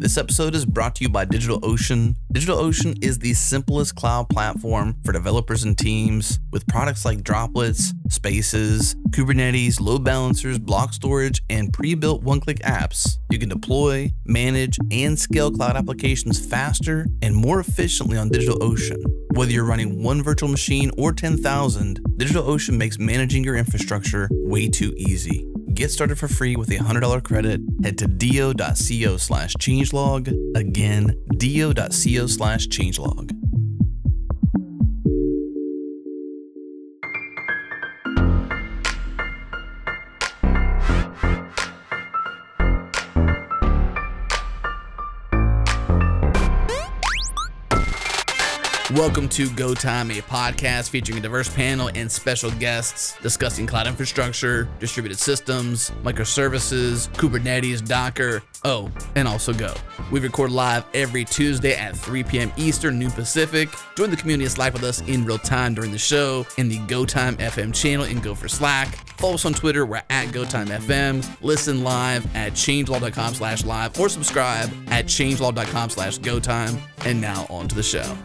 This episode is brought to you by DigitalOcean. DigitalOcean is the simplest cloud platform for developers and teams with products like Droplets, Spaces, Kubernetes, load balancers, block storage, and pre built one click apps. You can deploy, manage, and scale cloud applications faster and more efficiently on DigitalOcean. Whether you're running one virtual machine or 10,000, DigitalOcean makes managing your infrastructure way too easy. Get started for free with a $100 credit. Head to do.co slash changelog. Again, do.co slash changelog. Welcome to Go Time, a podcast featuring a diverse panel and special guests discussing cloud infrastructure, distributed systems, microservices, Kubernetes, Docker, oh, and also Go. We record live every Tuesday at 3 p.m. Eastern, noon Pacific. Join the community that's live with us in real time during the show in the Go Time FM channel in Gopher Slack. Follow us on Twitter, we're at GoTimeFM. Listen live at changelog.com slash live or subscribe at changelog.com slash GoTime. And now on to the show.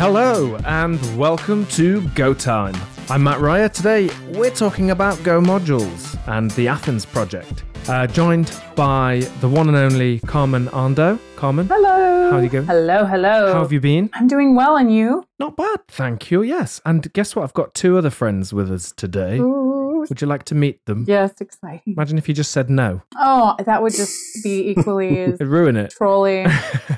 Hello and welcome to Go Time. I'm Mat Ryer. Today we're talking about Go modules and the Athens project. Uh, joined by the one and only Carmen Andoh. Carmen, Hello. How are you going? Hello, hello. how have you been? I'm doing well, and you? Not bad, thank you. Yes, and guess what? I've got two other friends with us today. Ooh. Would you like to meet them? Yes, exciting. Imagine if you just said no. Oh, that would just be equally as It'd ruin it. trolling.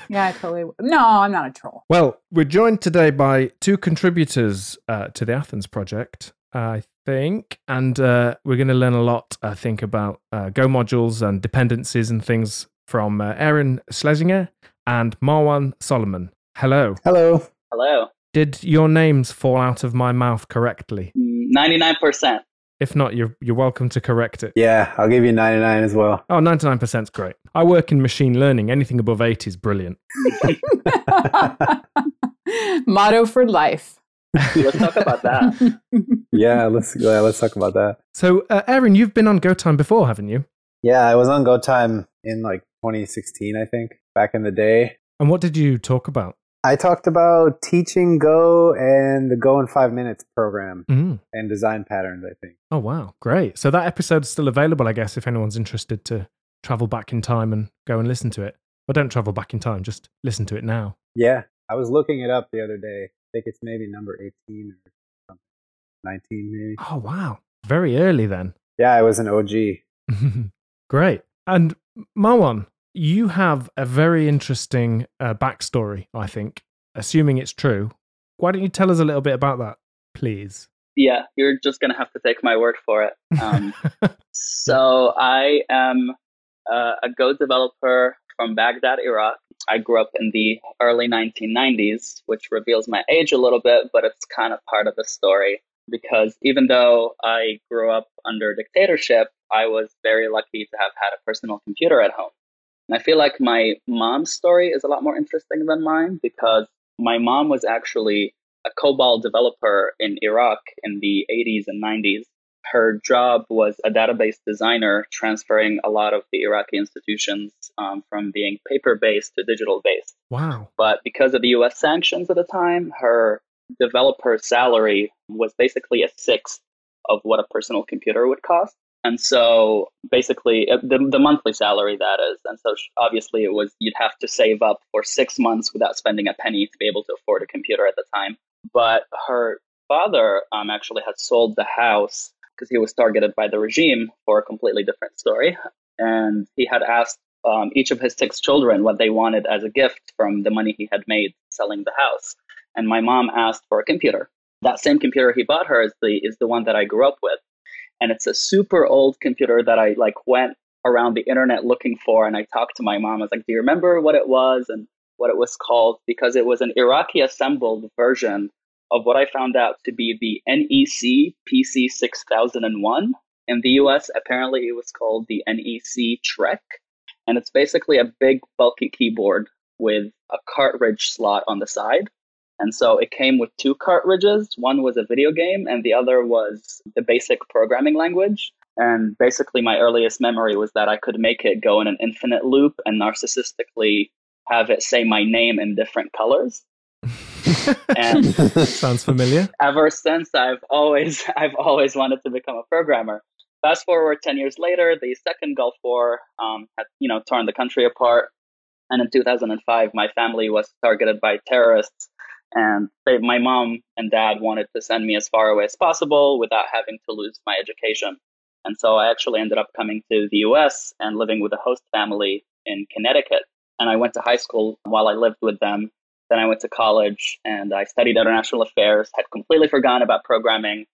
Yeah, I totally would. No, I'm not a troll. Well, we're joined today by two contributors uh, to the Athens project, I think, and uh, we're going to learn a lot, I think, about uh, Go modules and dependencies and things from uh, Aaron Schlesinger and Marwan Sulaiman. Hello. Hello. Hello. Did your names fall out of my mouth correctly? Ninety-nine percent. If not, you're you're welcome to correct it. Yeah, I'll give you 99 as well. Oh, 99% is great. I work in machine learning. Anything above 8 is brilliant. Motto for life. Let's talk about that. Yeah, let's yeah, let's talk about that. So, uh, Aaron, you've been on Go Time before, haven't you? Yeah, I was on Go Time in like 2016, I think, back in the day. And what did you talk about? I talked about teaching Go and the Go in 5 minutes program Mm. and design patterns, I think. Oh, wow. Great. So that episode's still available, I guess, if anyone's interested to travel back in time and go and listen to it. Or don't travel back in time, just listen to it now. Yeah, I was looking it up the other day. I think it's maybe number 18 or something. 19 maybe. Oh, wow. Very early then. Yeah, I was an OG. Great. And Marwan, you have a very interesting uh, backstory, I think, assuming it's true. Why don't you tell us a little bit about that, please? yeah, you're just gonna have to take my word for it. Um, so I am uh, a Go developer from Baghdad, Iraq. I grew up in the early 1990s, which reveals my age a little bit, but it's kind of part of the story because even though I grew up under dictatorship, I was very lucky to have had a personal computer at home. And I feel like my mom's story is a lot more interesting than mine because my mom was actually a COBOL developer in Iraq in the 80s and 90s. Her job was a database designer, transferring a lot of the Iraqi institutions um, from being paper based to digital based. wow. But because of the US sanctions at the time, her developer salary was basically a sixth of what a personal computer would cost. And so basically, uh, the, the monthly salary that is. And so obviously, it was you'd have to save up for six months without spending a penny to be able to afford a computer at the time. But her father um, actually had sold the house because he was targeted by the regime for a completely different story. And he had asked um, each of his six children what they wanted as a gift from the money he had made selling the house. And my mom asked for a computer. That same computer he bought her is the is the one that I grew up with, and it's a super old computer that I like went around the internet looking for. And I talked to my mom. I was like, "Do you remember what it was and what it was called?" Because it was an Iraqi assembled version of what I found out to be the NEC PC 6001, In the US, apparently it was called the NEC Trek. And it's basically a big, bulky keyboard with a cartridge slot on the side. And so it came with two cartridges. One was a video game, and the other was the basic programming language. And basically, my earliest memory was that I could make it go in an infinite loop and narcissistically have it say my name in different colors. and Sounds familiar. ever since, I've always I've always wanted to become a programmer. Fast forward ten years later, the second Gulf War um, had you know torn the country apart, and in 2005, my family was targeted by terrorists and they, my mom and dad wanted to send me as far away as possible without having to lose my education. And so I actually ended up coming to the US and living with a host family in Connecticut. And I went to high school while I lived with them. Then I went to college and I studied international affairs, had completely forgotten about programming,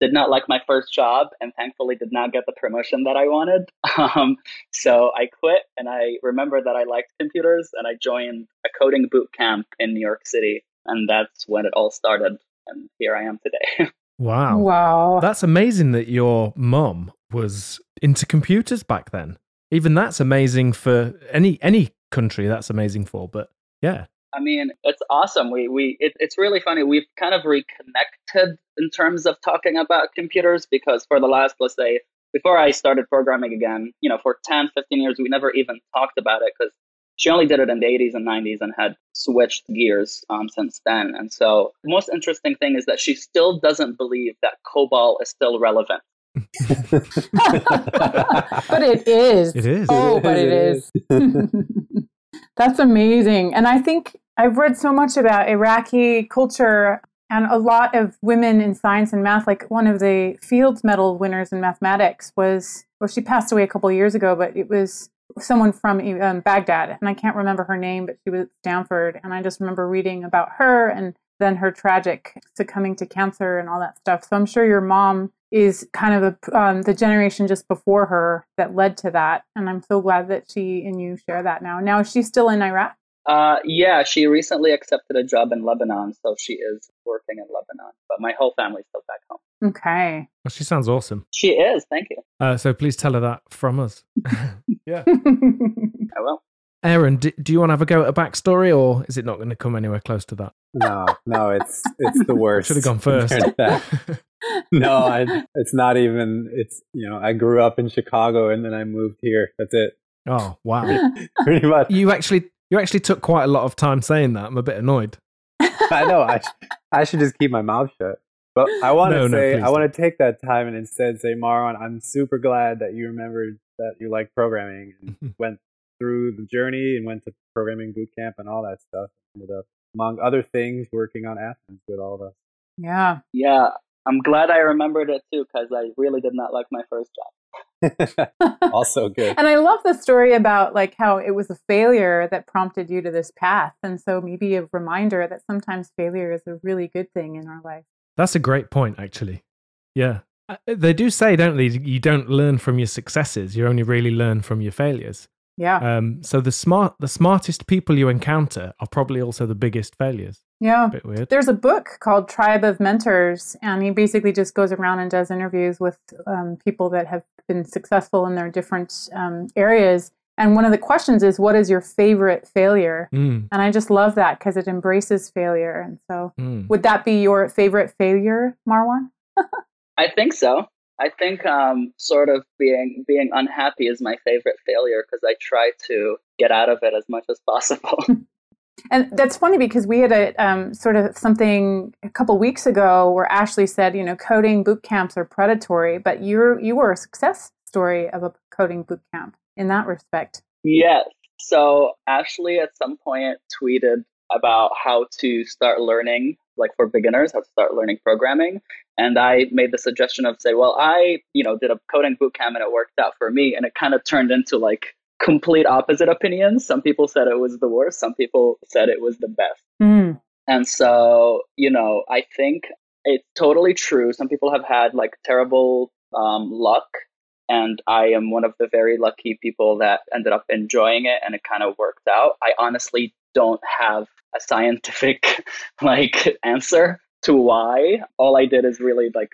did not like my first job, and thankfully did not get the promotion that I wanted. Um, so I quit and I remember that I liked computers and I joined a coding boot camp in New York City. And that's when it all started. And here I am today. Wow. Wow. That's amazing that your mum was into computers back then. Even that's amazing for any any country that's amazing for, but yeah. I mean, it's awesome. We we it, it's really funny. We've kind of reconnected in terms of talking about computers because for the last let's say before I started programming again, you know, for 10, 15 years we never even talked about it cuz she only did it in the 80s and 90s and had switched gears um, since then. And so the most interesting thing is that she still doesn't believe that COBOL is still relevant. but it is. It is. Oh, but it is. That's amazing. And I think I've read so much about Iraqi culture and a lot of women in science and math. Like one of the Fields Medal winners in mathematics was, well, she passed away a couple years ago, but it was someone from um, Baghdad. And I can't remember her name, but she was at Stanford. And I just remember reading about her and then her tragic succumbing to cancer and all that stuff. So I'm sure your mom is kind of a, um, the generation just before her that led to that. And I'm so glad that she and you share that now. Now, is she still in Iraq? Uh, yeah, she recently accepted a job in Lebanon, so she is working in Lebanon. But my whole family's still back home. Okay. Well, she sounds awesome. She is. Thank you. Uh, so please tell her that from us. yeah. I will. Aaron, do, do you want to have a go at a backstory, or is it not going to come anywhere close to that? no, no, it's it's the worst. Should have gone first. compared to that. no, I, it's not even. It's you know, I grew up in Chicago and then I moved here. That's it, oh wow! pretty much. You actually you actually took quite a lot of time saying that. I'm a bit annoyed. I know. I sh- I should just keep my mouth shut. But I want to No, no, say, please I want to take that time and instead say, Marwan, I'm super glad that you remembered that you like programming and went through the journey and went to programming boot camp and all that stuff. Ended up, among other things, working on Athens with all of us. yeah. Yeah, I'm glad I remembered it too, because I really did not like my first job. also good. And I love the story about like how it was a failure that prompted you to this path. And so maybe a reminder that sometimes failure is a really good thing in our life. That's a great point, actually. Yeah. Uh, They do say, don't they? You don't learn from your successes. You only really learn from your failures. Yeah. Um, so the smart, the smartest people you encounter are probably also the biggest failures. yeah. A bit weird. There's a book called Tribe of Mentors, and he basically just goes around and does interviews with um, people that have been successful in their different um, areas. And one of the questions is, What is your favorite failure? Mm, And I just love that because it embraces failure. And so, mm. would that be your favorite failure, Marwan? I think so. I think um, sort of being being unhappy is my favorite failure because I try to get out of it as much as possible. And that's funny because we had a um, sort of something a couple weeks ago where Ashley said, you know, coding boot camps are predatory, but you're you were a success story of a coding boot camp in that respect. yes. So Ashley at some point tweeted about how to start learning, like for beginners, how to start learning programming. And I made the suggestion of say, well, I, you know, did a coding boot camp and it worked out for me. And it kind of turned into like complete opposite opinions. Some people said it was the worst. Some people said it was the best. Mm. And so, you know, I think it's totally true. Some people have had like terrible um, luck. And I am one of the very lucky people that ended up enjoying it and it kind of worked out. I honestly don't have a scientific like answer to why. All I did is really like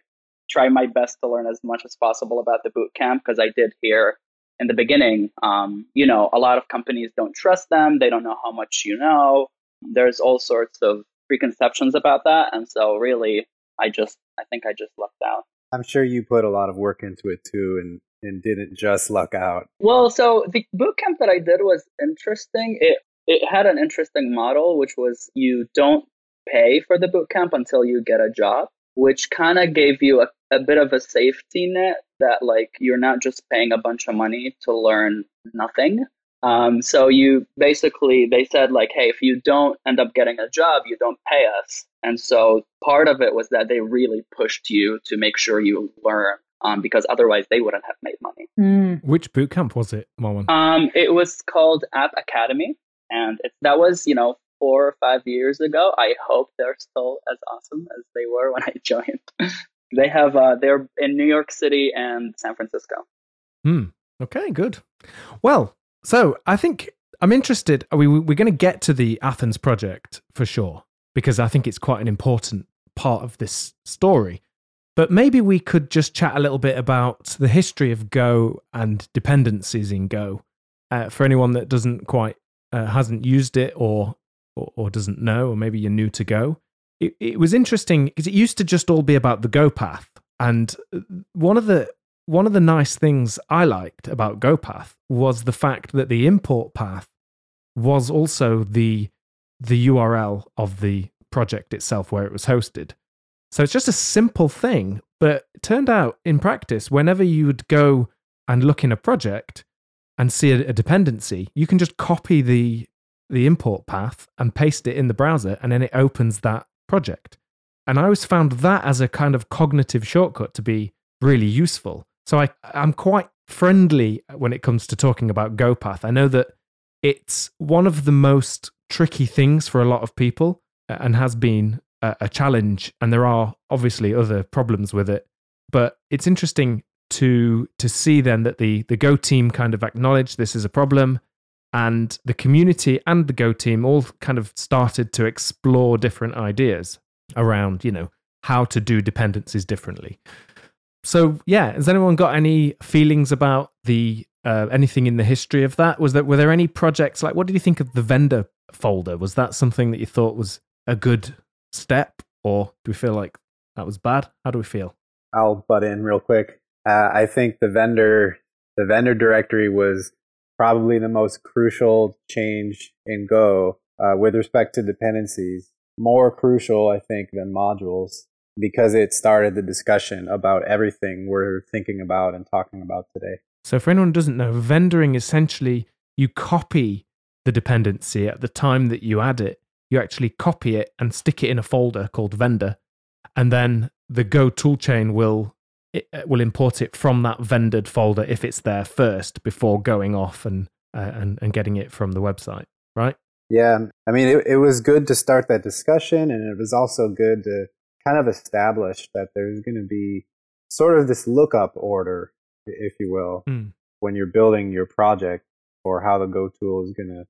try my best to learn as much as possible about the boot camp because I did hear in the beginning, um, you know, a lot of companies don't trust them. They don't know how much you know. There's all sorts of preconceptions about that. And so, really, I just, I think I just lucked out. I'm sure you put a lot of work into it too and, and didn't just luck out. Well, so the boot camp that I did was interesting. It, it had an interesting model, which was you don't pay for the boot camp until you get a job, which kind of gave you a, a bit of a safety net that like you're not just paying a bunch of money to learn nothing. Um, so you basically they said like, hey, if you don't end up getting a job, you don't pay us. And so part of it was that they really pushed you to make sure you learn. Um, because otherwise they wouldn't have made money. Mm. Which boot camp was it, Marwan? Um, it was called App Academy, and it, that was you know four or five years ago. I hope they're still as awesome as they were when I joined. they have uh, they're in New York City and San Francisco. Hmm. Okay, good. Well, so I think I'm interested. We we're going to get to the Athens project for sure because I think it's quite an important part of this story. But maybe we could just chat a little bit about the history of Go and dependencies in Go uh, for anyone that doesn't quite uh, hasn't used it or, or, or doesn't know, or maybe you're new to Go. It, it was interesting because it used to just all be about the Go path, and uh, one of the one of the nice things I liked about GoPath was the fact that the import path was also the the URL of the project itself where it was hosted. So it's just a simple thing, but it turned out in practice, whenever you would go and look in a project and see a, a dependency, you can just copy the the import path and paste it in the browser, and then it opens that project. And I always found that as a kind of cognitive shortcut to be really useful. So I, I'm quite friendly when it comes to talking about GoPath. I know that it's one of the most tricky things for a lot of people and has been a, a challenge. And there are obviously other problems with it. But it's interesting to to see then that the the Go team kind of acknowledged this is a problem and the community and the Go team all kind of started to explore different ideas around, you know, how to do dependencies differently. So yeah, has anyone got any feelings about the uh, anything in the history of that? Was that were there any projects like what did you think of the vendor folder? Was that something that you thought was a good step, or do we feel like that was bad? How do we feel? I'll butt in real quick. Uh, I think the vendor the vendor directory was probably the most crucial change in Go uh, with respect to dependencies. More crucial, I think, than modules because it started the discussion about everything we're thinking about and talking about today. So, for anyone who doesn't know, vendoring essentially you copy the dependency at the time that you add it. You actually copy it and stick it in a folder called vendor, and then the Go toolchain will it uh, will import it from that vendored folder if it's there first before going off and uh, and and getting it from the website, right? Yeah, I mean, it, it was good to start that discussion, and it was also good to kind of establish that there's going to be sort of this lookup order, if you will, Mm. when you're building your project or how the Go tool is going to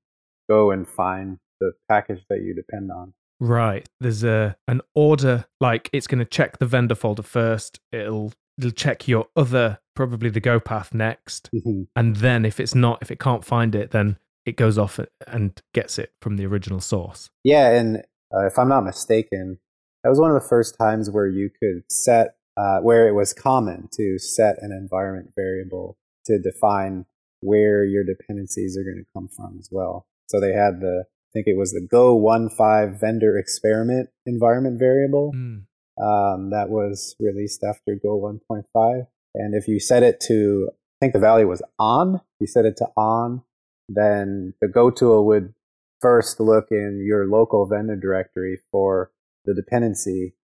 go and find the package that you depend on. Right. There's a an order like it's going to check the vendor folder first. It'll it'll check your other probably the go path next, Mhm. and then if it's not if it can't find it, then it goes off and gets it from the original source. Yeah, and uh, if I'm not mistaken, that was one of the first times where you could set, uh, where it was common to set an environment variable to define where your dependencies are going to come from as well. So they had the, I think it was the Go 1.5 vendor experiment environment variable Mm. Um, that was released after Go 1.5. And if you set it to, I think the value was on, you set it to on, then the Go tool would first look in your local vendor directory for the dependency.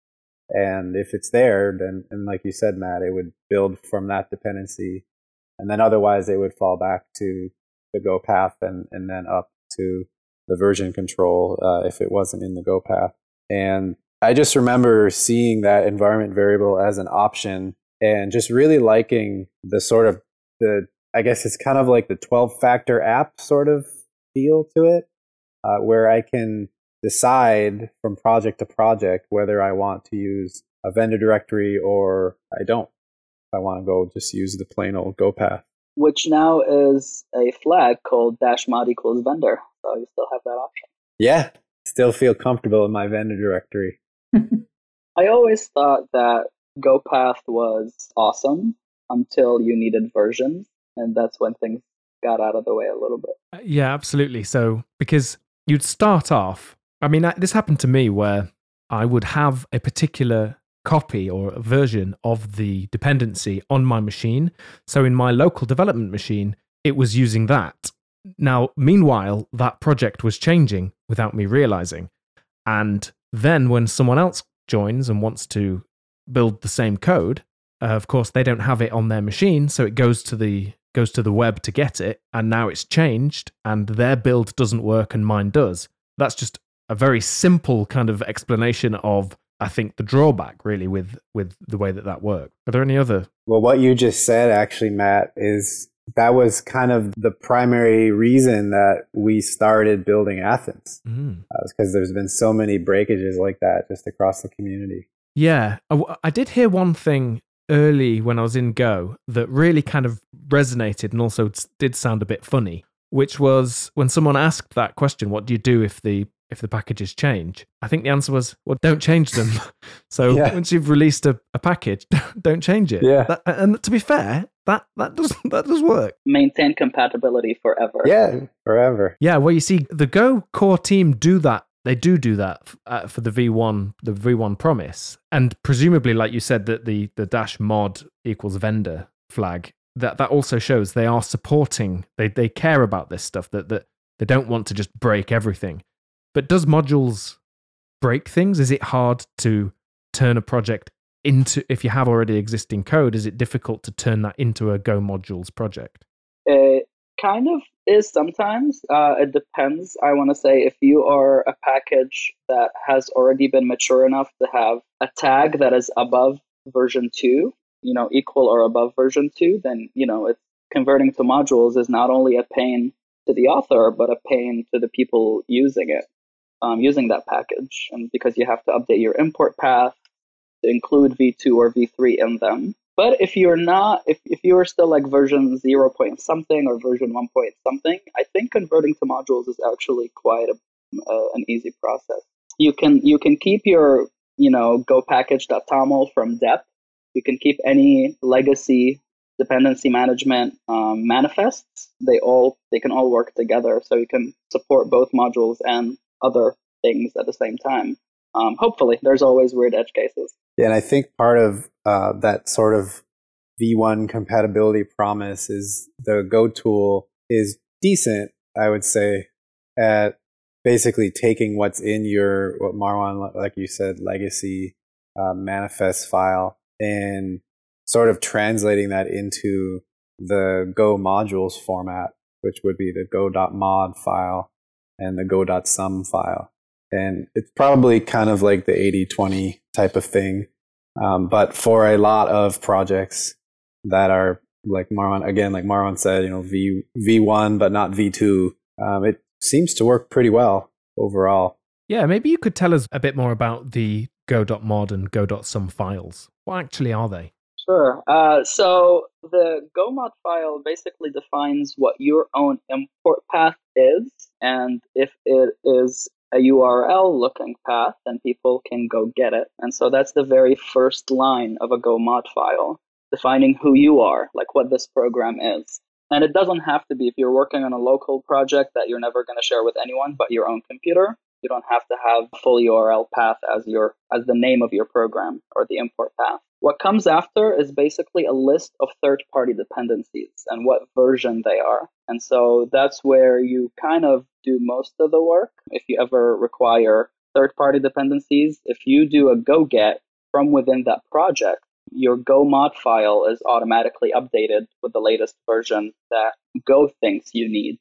And if it's there, then, and like you said, Mat, it would build from that dependency. And then otherwise, it would fall back to the Go path and, and then up to the version control uh, if it wasn't in the Go path. And I just remember seeing that environment variable as an option and just really liking the sort of the I guess it's kind of like the 12 factor app sort of feel to it, uh, where I can decide from project to project whether I want to use a vendor directory or I don't. I want to go just use the plain old Go path. Which now is a flag called dash mod equals vendor. So you still have that option. Yeah, still feel comfortable in my vendor directory. I always thought that GoPath was awesome until you needed versions, and that's when things got out of the way a little bit. Uh, yeah, absolutely. So because you'd start off, I mean, this happened to me where I would have a particular copy or a version of the dependency on my machine. So in my local development machine, it was using that. Now, meanwhile, that project was changing without me realizing. And then when someone else joins and wants to build the same code, uh, of course they don't have it on their machine, so it goes to the goes to the web to get it, and now it's changed, and their build doesn't work and mine does. That's just a very simple kind of explanation of I think the drawback really with with the way that that worked. Are there any other? Well, what you just said actually, Mat, is that was kind of the primary reason that we started building Athens. Mm. Uh, because there's been so many breakages like that just across the community. Yeah, I, I did hear one thing early when I was in Go that really kind of resonated and also did sound a bit funny, which was when someone asked that question, "What do you do if the if the packages change?" I think the answer was, "Well, don't change them." so yeah. once you've released a, a package, don't change it. Yeah. That, and to be fair, that that does that does work. Maintain compatibility forever. Yeah, forever. Yeah. Well, you see, the Go core team do that they do do that uh, for the V1, the V1 promise, and presumably, like you said, that the the dash mod equals vendor flag that that also shows they are supporting. They they care about this stuff. That that they don't want to just break everything. But does modules break things? Is it hard to turn a project into if you have already existing code? Is it difficult to turn that into a Go modules project? Uh, kind of is sometimes. Uh, it depends. I want to say if you are a package that has already been mature enough to have a tag that is above version two, you know, equal or above version two, then you know converting to modules is not only a pain to the author but a pain to the people using it, um, using that package, and because you have to update your import path to include v2 or v3 in them but if you're not, if, if you're still like version 0 point something or version 1 point something, I think converting to modules is actually quite a, an easy process. You can you can keep your you know go package.toml from dep. You can keep any legacy dependency management um, manifests. They all they can all work together, so you can support both modules and other things at the same time. Um, hopefully, there's always weird edge cases. Yeah, and I think part of uh, that sort of V1 compatibility promise is the Go tool is decent, I would say, at basically taking what's in your, what Marwan, like you said, legacy uh, manifest file and sort of translating that into the Go modules format, which would be the go.mod file and the go.sum file. And it's probably kind of like the 80 20 type of thing. Um, but for a lot of projects that are like Marwan, again, like Marwan said, you know, V, V1, but not V2, um, it seems to work pretty well overall. Yeah, maybe you could tell us a bit more about the go.mod and go.sum files. What actually are they? Sure. Uh, so the GoMod file basically defines what your own import path is, and if it is a URL looking path, then people can go get it. And so that's the very first line of a Go mod file, defining who you are, like what this program is. And it doesn't have to be if you're working on a local project that you're never going to share with anyone but your own computer. You don't have to have full URL path as your as the name of your program or the import path. What comes after is basically a list of third party dependencies and what version they are. And so that's where you kind of do most of the work. If you ever require third party dependencies, if you do a go get from within that project, your Go mod file is automatically updated with the latest version that Go thinks you need.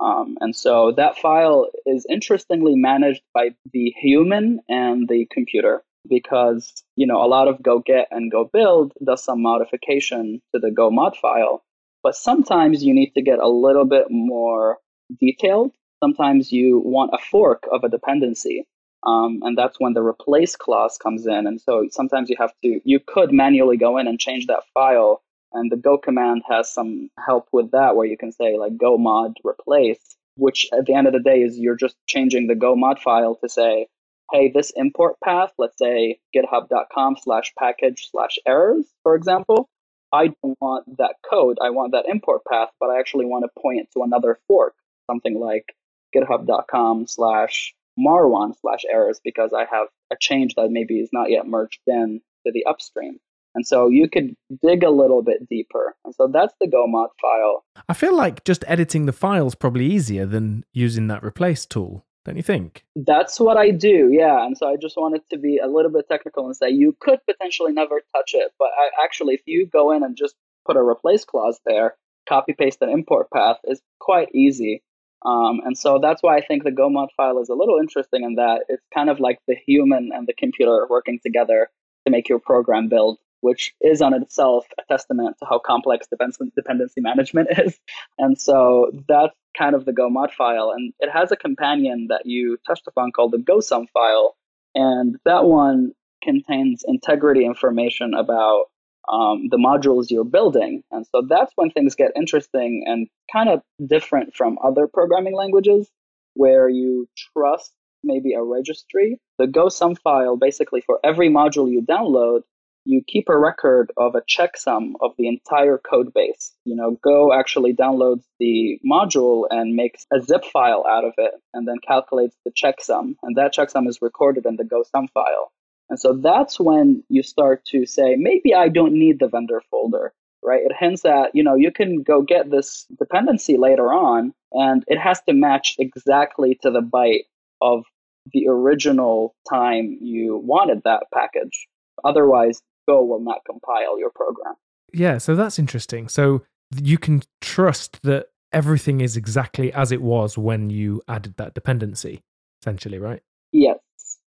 Um, and so that file is interestingly managed by the human and the computer because you know a lot of go get and go build does some modification to the go mod file but sometimes you need to get a little bit more detailed sometimes you want a fork of a dependency Um, and that's when the replace clause comes in. And so sometimes you have to, you could manually go in and change that file. And the go command has some help with that, where you can say like go mod replace, which at the end of the day is you're just changing the go mod file to say, hey, this import path, let's say github.com slash package slash errors, for example. I don't want that code. I want that import path, but I actually want to point to another fork, something like github.com slash marwan slash errors because I have a change that maybe is not yet merged in to the upstream. And so you could dig a little bit deeper. And so that's the GoMod file. I feel like just editing the files probably easier than using that replace tool, don't you think? That's what I do, yeah. And so I just wanted to be a little bit technical and say you could potentially never touch it. But I, actually, if you go in and just put a replace clause there, copy paste an import path is quite easy. Um, and so that's why I think the GoMod file is a little interesting in that it's kind of like the human and the computer working together to make your program build, which is on itself a testament to how complex dependency management is. And so that's kind of the Go mod file. And it has a companion that you touched upon called the GoSum file. And that one contains integrity information about um, the modules you're building. And so that's when things get interesting and kind of different from other programming languages where you trust maybe a registry. The GoSum file, basically, for every module you download, you keep a record of a checksum of the entire code base. You know, Go actually downloads the module and makes a zip file out of it and then calculates the checksum. And that checksum is recorded in the Go sum file. And so that's when you start to say, maybe I don't need the vendor folder, right? It hints at, you know, you can go get this dependency later on, and it has to match exactly to the byte of the original time you wanted that package. Otherwise, Go will not compile your program. Yeah, so that's interesting. So you can trust that everything is exactly as it was when you added that dependency, essentially, right? Yes.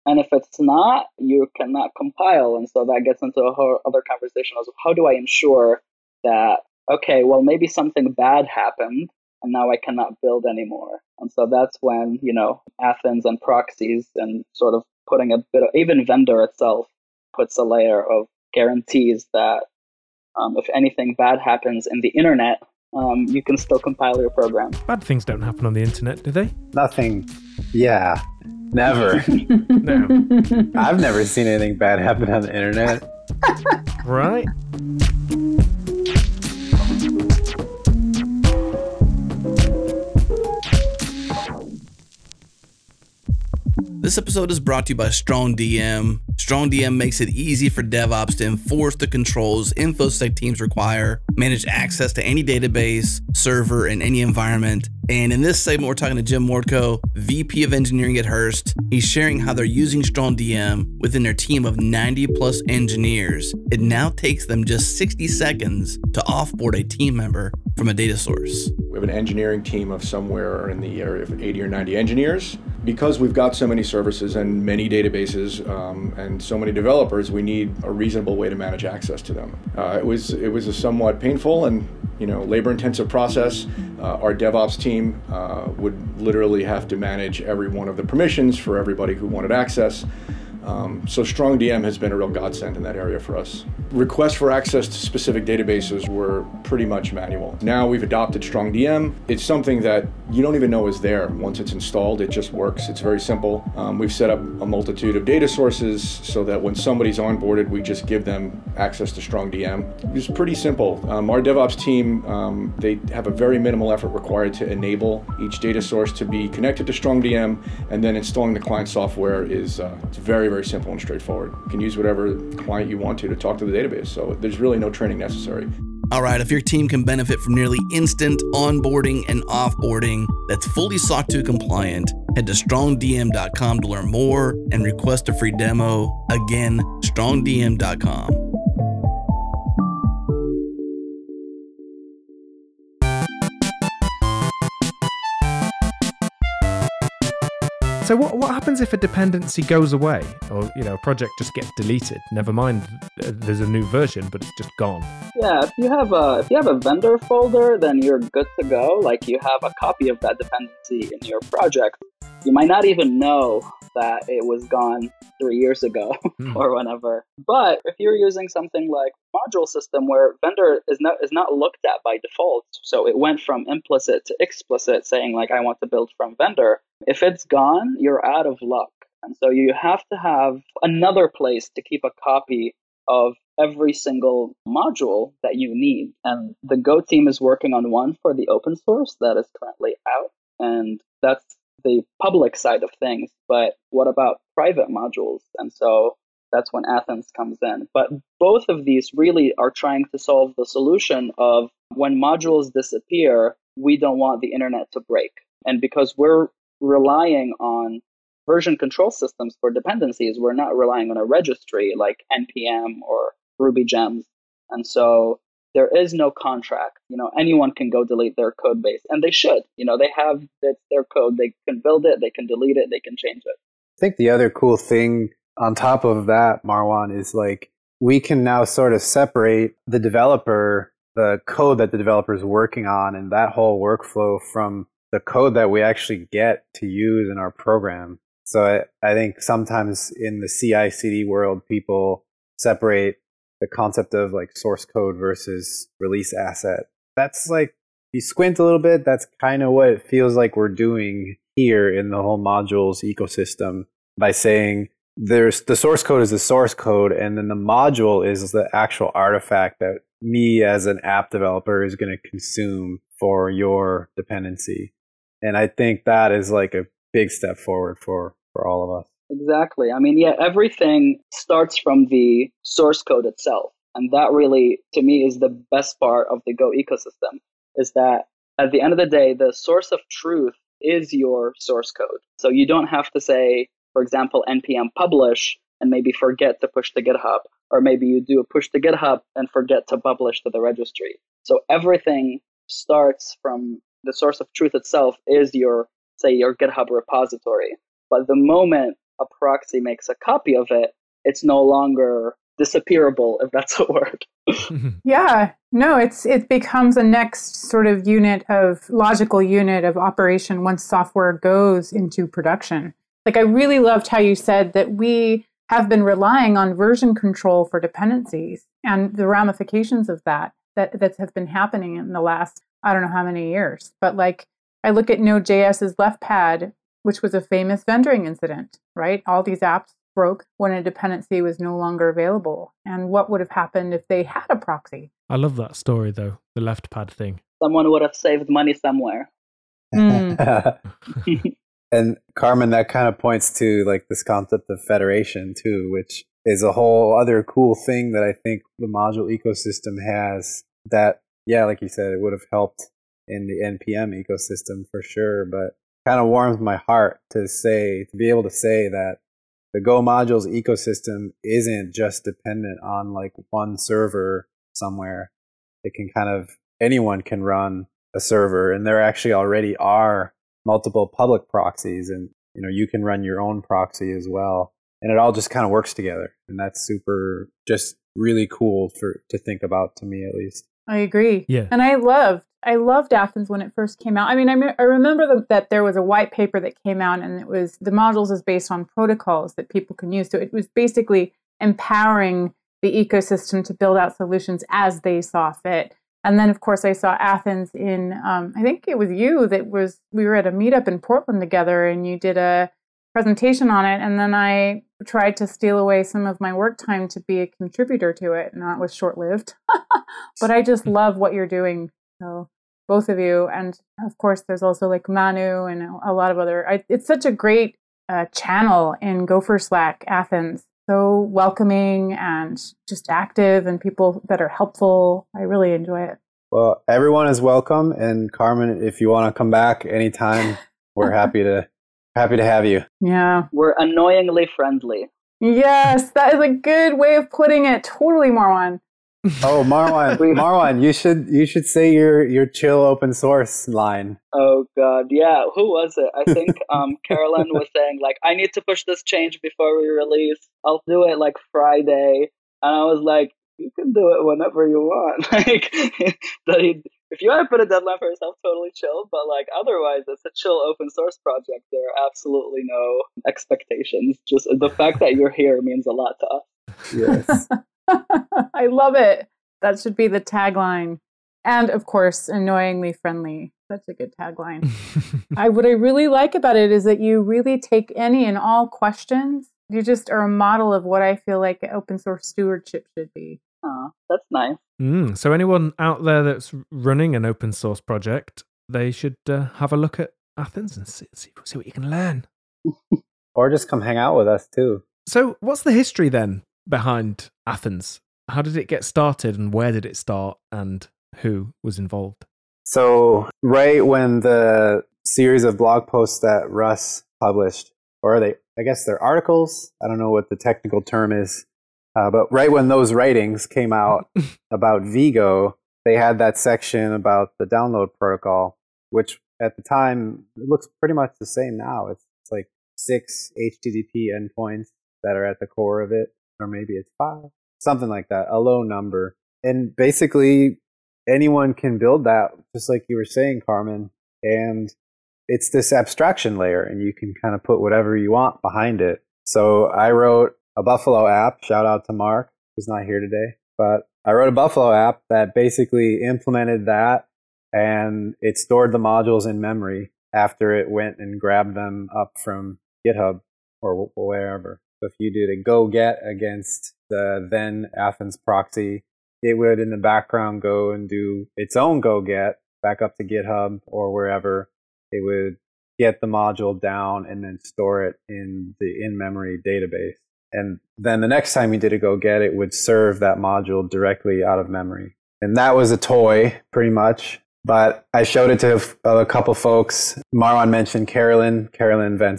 And if it's not, you cannot compile. And so that gets into a whole other conversation of how do I ensure that, okay, well, maybe something bad happened and now I cannot build anymore. And so that's when, you know, Athens and proxies and sort of putting a bit of, even vendor itself puts a layer of guarantees that um, if anything bad happens in the internet, um, you can still compile your program. Bad things don't happen on the internet, do they? Nothing. Yeah. Never. no. I've never seen anything bad happen on the internet. right? This episode is brought to you by StrongDM. StrongDM makes it easy for DevOps to enforce the controls InfoSec teams require, manage access to any database, server, in any environment. And in this segment, we're talking to Jim Mordko, VP of Engineering at Hearst. He's sharing how they're using StrongDM within their team of 90 plus engineers. It now takes them just 60 seconds to offboard a team member from a data source. We have an engineering team of somewhere in the area of 80 or 90 engineers. Because we've got so many services and many databases um, and so many developers, we need a reasonable way to manage access to them. Uh, it was it was a somewhat painful and you know labor-intensive process. Uh, our DevOps team uh, would literally have to manage every one of the permissions for everybody who wanted access. Um, so StrongDM has been a real godsend in that area for us. Requests for access to specific databases were pretty much manual. Now we've adopted StrongDM. It's something that you don't even know is there. Once it's installed, it just works. It's very simple. Um, we've set up a multitude of data sources so that when somebody's onboarded, we just give them access to StrongDM. It's pretty simple. Um, our DevOps team, um, they have a very minimal effort required to enable each data source to be connected to StrongDM, and then installing the client software is uh, it's very, very simple and straightforward. You can use whatever client you want to to talk to the database. So there's really no training necessary. All right, if your team can benefit from nearly instant onboarding and offboarding that's fully SOC 2 compliant, head to strongdm.com to learn more and request a free demo. Again, strongdm.com. So what what happens if a dependency goes away, or you know, a project just gets deleted? Never mind, uh, there's a new version, but it's just gone. Yeah, if you have a if you have a vendor folder, then you're good to go. Like you have a copy of that dependency in your project. You might not even know that it was gone three years ago Hmm. or whenever. But if you're using something like module system where vendor is not is not looked at by default, so it went from implicit to explicit saying like I want to build from vendor, if it's gone, you're out of luck. And so you have to have another place to keep a copy of every single module that you need. And the Go team is working on one for the open source that is currently out. And that's the public side of things. But what about private modules? And so that's when Athens comes in. But both of these really are trying to solve the solution of when modules disappear, we don't want the internet to break. And because we're relying on version control systems for dependencies, we're not relying on a registry like NPM or Ruby gems. And so there is no contract. You know, anyone can go delete their code base, and they should. You know, they have their code. They can build it, they can delete it, they can change it. I think the other cool thing on top of that, Marwan, is like we can now sort of separate the developer, the code that the developer is working on, and that whole workflow from the code that we actually get to use in our program. So I, I think sometimes in the CI CD world, people separate the concept of like source code versus release asset. That's like, you squint a little bit, that's kind of what it feels like we're doing here in the whole modules ecosystem by saying there's the source code is the source code and then the module is the actual artifact that me as an app developer is going to consume for your dependency and i think that is like a big step forward for for all of us Exactly. I mean, yeah, everything starts from the source code itself. And that really, to me, is the best part of the Go ecosystem is that at the end of the day, the source of truth is your source code. So you don't have to say, for example, npm publish and maybe forget to push to GitHub, or maybe you do a push to GitHub and forget to publish to the registry. So everything starts from the source of truth itself is your, say, your GitHub repository. But the moment a proxy makes a copy of it, it's no longer disappearable, if that's a word. Yeah, no, it's it becomes a next sort of unit of logical unit of operation once software goes into production. Like I really loved how you said that we have been relying on version control for dependencies and the ramifications of that that that have been happening in the last I don't know how many years. But like I look at Node.js's left pad, which was a famous vendoring incident, right? All these apps broke when a dependency was no longer available. And what would have happened if they had a proxy? I love that story though, the left pad thing. Someone would have saved money somewhere. Mm. and carmen that kind of points to like this concept of federation too which is a whole other cool thing that i think the module ecosystem has that yeah like you said it would have helped in the npm ecosystem for sure but kind of warms my heart to say to be able to say that the go modules ecosystem isn't just dependent on like one server somewhere it can kind of anyone can run a server and there actually already are multiple public proxies and you know you can run your own proxy as well and it all just kind of works together and that's super just really cool for to think about to me at least I agree. Yeah. And I loved, I loved Athens when it first came out. I mean, I, me- I remember the, that there was a white paper that came out and it was the modules is based on protocols that people can use. So it was basically empowering the ecosystem to build out solutions as they saw fit. And then, of course, I saw Athens in, um, I think it was you that was, we were at a meetup in Portland together and you did a presentation on it. And then I tried to steal away some of my work time to be a contributor to it. And that was short lived. but I just love what you're doing. So, both of you. And of course, there's also like Manu and a lot of other, I, it's such a great uh, channel in Gopher Slack Athens. So welcoming and just active and people that are helpful. I really enjoy it. well everyone is welcome and carmen if you want to come back anytime we're happy to happy to have you Yeah. We're annoyingly friendly. Yes, that is a good way of putting it. Totally, Marwan. Oh marwan marwan you should you should say your your chill open source line Oh god, yeah. Who was it? I think um, Carolyn was saying like, I need to push this change before we release. I'll do it like Friday, and I was like, you can do it whenever you want. like, that he if you want to put a deadline for yourself, totally chill. But like otherwise, it's a chill open source project. There are absolutely no expectations. Just the fact that you're here means a lot to us. Yes. I love it. That should be the tagline. And of course, annoyingly friendly. Such a good tagline. I what I really like about it is that you really take any and all questions. You just are a model of what I feel like open source stewardship should be. Oh, that's nice. Mm, so anyone out there that's running an open source project, they should uh, have a look at Athens and see, see, see what you can learn. or just come hang out with us too. So, what's the history then behind Athens? How did it get started, and where did it start, and who was involved? So, right when the series of blog posts that Russ published, or are they, I guess they're articles. I don't know what the technical term is. Uh, but right when those writings came out about vgo, they had that section about the download protocol, which at the time it looks pretty much the same now. It's, it's like six HTTP endpoints that are at the core of it, or maybe it's five, something like that, a low number. And basically, anyone can build that, just like you were saying, Carmen. And it's this abstraction layer, and you can kind of put whatever you want behind it. So I wrote a Buffalo app. Shout out to Mark, who's not here today. But I wrote a Buffalo app that basically implemented that and it stored the modules in memory after it went and grabbed them up from GitHub or wherever. If you did a go get against the then Athens proxy, it would in the background go and do its own go get back up to GitHub or wherever. It would get the module down and then store it in the in memory database. And then the next time you did a go get, it would serve that module directly out of memory. And that was a toy, pretty much. But I showed it to a couple folks. Marwan mentioned Carolyn, Carolyn Van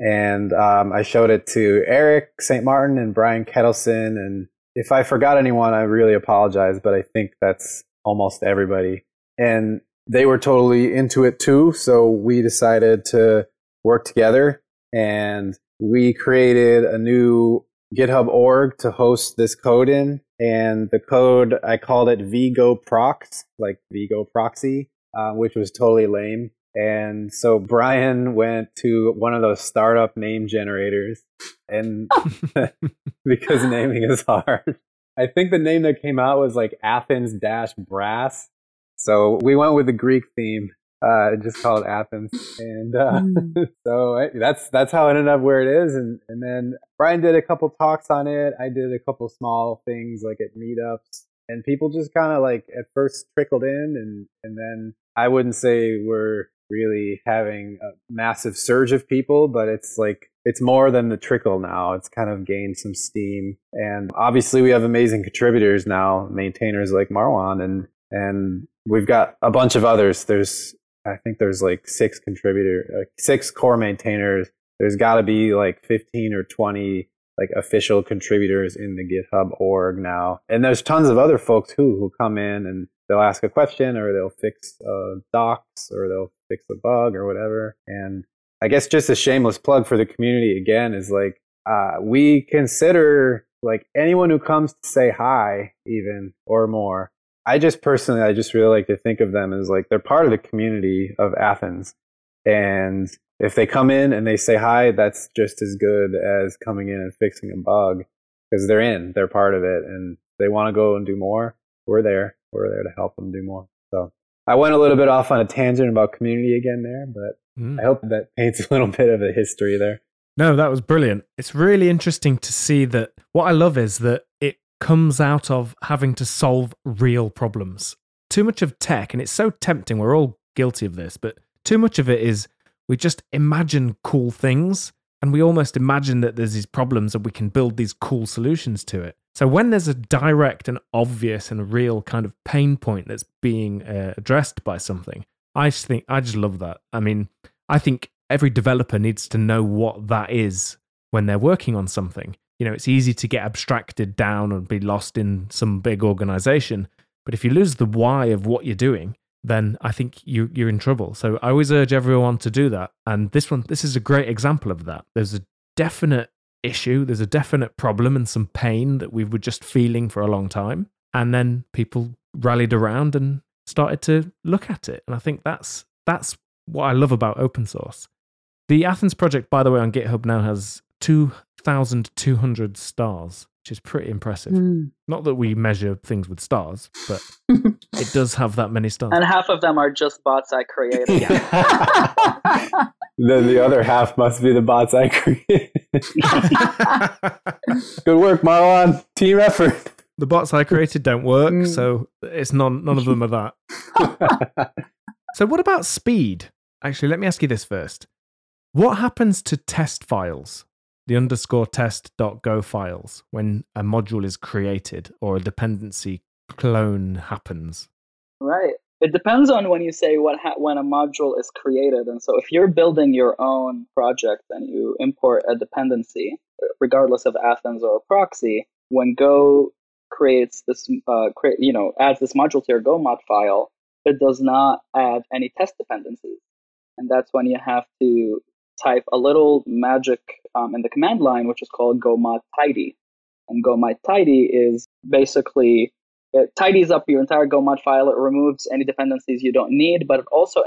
And um, I showed it to Erik St. Martin and Brian Ketelsen. And if I forgot anyone, I really apologize, but I think that's almost everybody. And they were totally into it too. So we decided to work together and we created a new GitHub org to host this code in. And the code, I called it vgo Prox, like vgo Proxy, uh, which was totally lame. And so Brian went to one of those startup name generators, and because naming is hard, I think the name that came out was like Athens Dash Brass. So we went with the Greek theme, uh, just called Athens, and uh, mm. so I, that's that's how it ended up where it is. And and then Brian did a couple talks on it. I did a couple small things like at meetups, and people just kind of like at first trickled in, and and then I wouldn't say we're really having a massive surge of people, but it's like it's more than the trickle now. It's kind of gained some steam, and obviously we have amazing contributors now, maintainers like Marwan, and and we've got a bunch of others. There's I think there's like six contributor, uh, six core maintainers. There's got to be like 15 or 20 like official contributors in the GitHub org now. And there's tons of other folks who who come in and they'll ask a question or they'll fix uh, docs or they'll fix a bug or whatever. And I guess just a shameless plug for the community again is like uh, we consider like anyone who comes to say hi even or more I just personally, I just really like to think of them as like they're part of the community of Athens. And if they come in and they say hi, that's just as good as coming in and fixing a bug because they're in, they're part of it, and they want to go and do more. We're there. We're there to help them do more. I went a little bit off on a tangent about community again there, but mm. I hope that paints a little bit of a history there. No, that was brilliant. It's really interesting to see that. What I love is that it comes out of having to solve real problems. Too much of tech, and it's so tempting, we're all guilty of this, but too much of it is we just imagine cool things and we almost imagine that there's these problems and we can build these cool solutions to it. So when there's a direct and obvious and real kind of pain point that's being uh, addressed by something, I just think I just love that. I mean, I think every developer needs to know what that is when they're working on something you know, it's easy to get abstracted down and be lost in some big organization. But if you lose the why of what you're doing, then I think you, you're in trouble. So I always urge everyone to do that. And this one, this is a great example of that. There's a definite issue, there's a definite problem and some pain that we were just feeling for a long time. And then people rallied around and started to look at it. And I think that's that's what I love about open source. The Athens project, by the way, on GitHub now has 2,200 stars, which is pretty impressive. Mm. Not that we measure things with stars, but it does have that many stars. And half of them are just bots I created. then the other half must be the bots I created. Good work, Marwan. Team effort. the bots I created don't work, Mm. so it's none none of them are that. So what about speed? Actually, let me ask you this first. What happens to test files, the underscore test.go files, when a module is created or a dependency clone happens? Right. It depends on when you say what ha- when a module is created. And so if you're building your own project and you import a dependency, regardless of Athens or a proxy, when Go creates this, uh, create, you know, adds this module to your Go mod file, it does not add any test dependencies. And that's when you have to type a little magic um, in the command line, which is called go mod tidy. And go mod tidy is basically it tidies up your entire go mod file. It removes any dependencies you don't need, but it also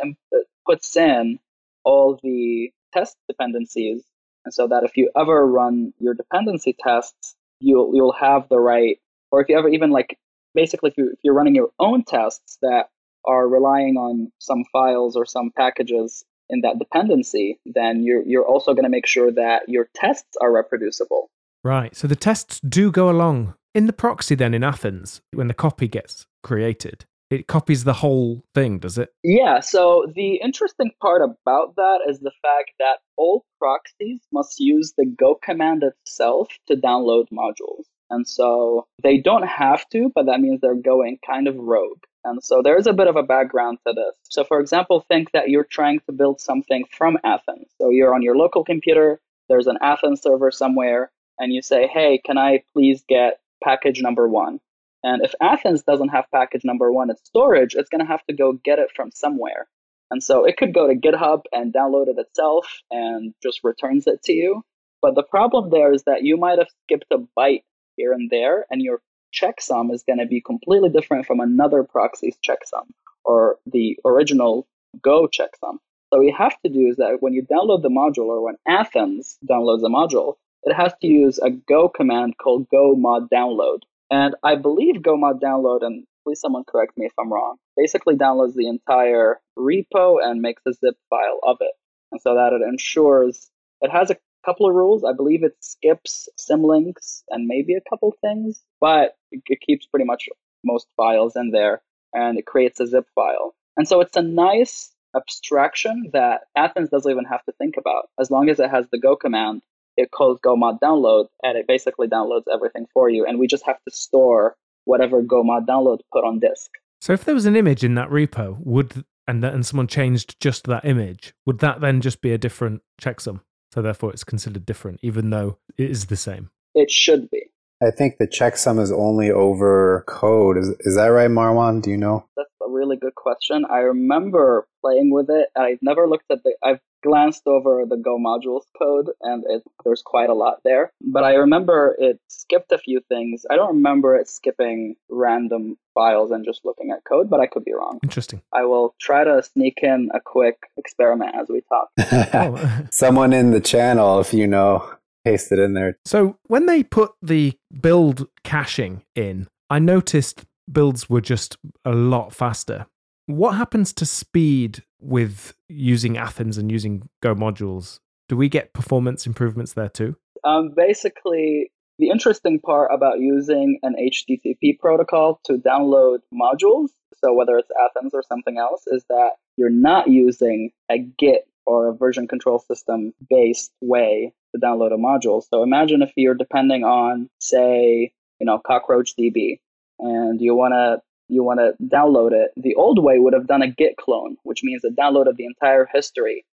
puts in all the test dependencies, and so that if you ever run your dependency tests, you'll you'll have the right, or if you ever even like basically if you if you're running your own tests that are relying on some files or some packages in that dependency, then you're you're also going to make sure that your tests are reproducible. Right. So the tests do go along in the proxy then in Athens when the copy gets created. It copies the whole thing, does it? Yeah, so the interesting part about that is the fact that all proxies must use the go command itself to download modules. And so they don't have to, but that means they're going kind of rogue. And so there's a bit of a background to this. So, for example, think that you're trying to build something from Athens. So you're on your local computer, there's an Athens server somewhere, and you say, hey, can I please get package number one? And if Athens doesn't have package number one in storage, it's going to have to go get it from somewhere. And so it could go to GitHub and download it itself and just returns it to you. But the problem there is that you might have skipped a byte here and there, and your checksum is going to be completely different from another proxy's checksum or the original Go checksum. So what you have to do is that when you download the module or when Athens downloads a module, it has to use a Go command called go mod download. And I believe go mod download, and please someone correct me if I'm wrong, basically downloads the entire repo and makes a zip file of it. And so that it ensures it has a couple of rules. I believe it skips symlinks and maybe a couple things, but it, keeps pretty much most files in there and it creates a zip file. And so it's a nice abstraction that Athens doesn't even have to think about. As long as it has the go command, it calls go mod download and it basically downloads everything for you. And we just have to store whatever go mod download put on disk. So if there was an image in that repo, would and and someone changed just that image, would that then just be a different checksum? So therefore, it's considered different, even though it is the same. It should be. I think the checksum is only over code. Is is that right, Marwan? Do you know? That's a really good question. I remember playing with it. I've never looked at the. I've glanced over the Go modules code, and it, there's quite a lot there. But I remember it skipped a few things. I don't remember it skipping random files and just looking at code, but I could be wrong. Interesting. I will try to sneak in a quick experiment as we talk. Oh, Someone in the channel, if you know, paste it in there. so when they put the build caching in, I noticed builds were just a lot faster. What happens to speed with using Athens and using Go modules? Do we get performance improvements there too? Um, basically, the interesting part about using an HTTP protocol to download modules, so whether it's Athens or something else, is that you're not using a Git or a version control system based way to download a module. So imagine if you're depending on, say, you know, CockroachDB, and you want to you want to download it. The old way would have done a Git clone, which means a download of the entire history.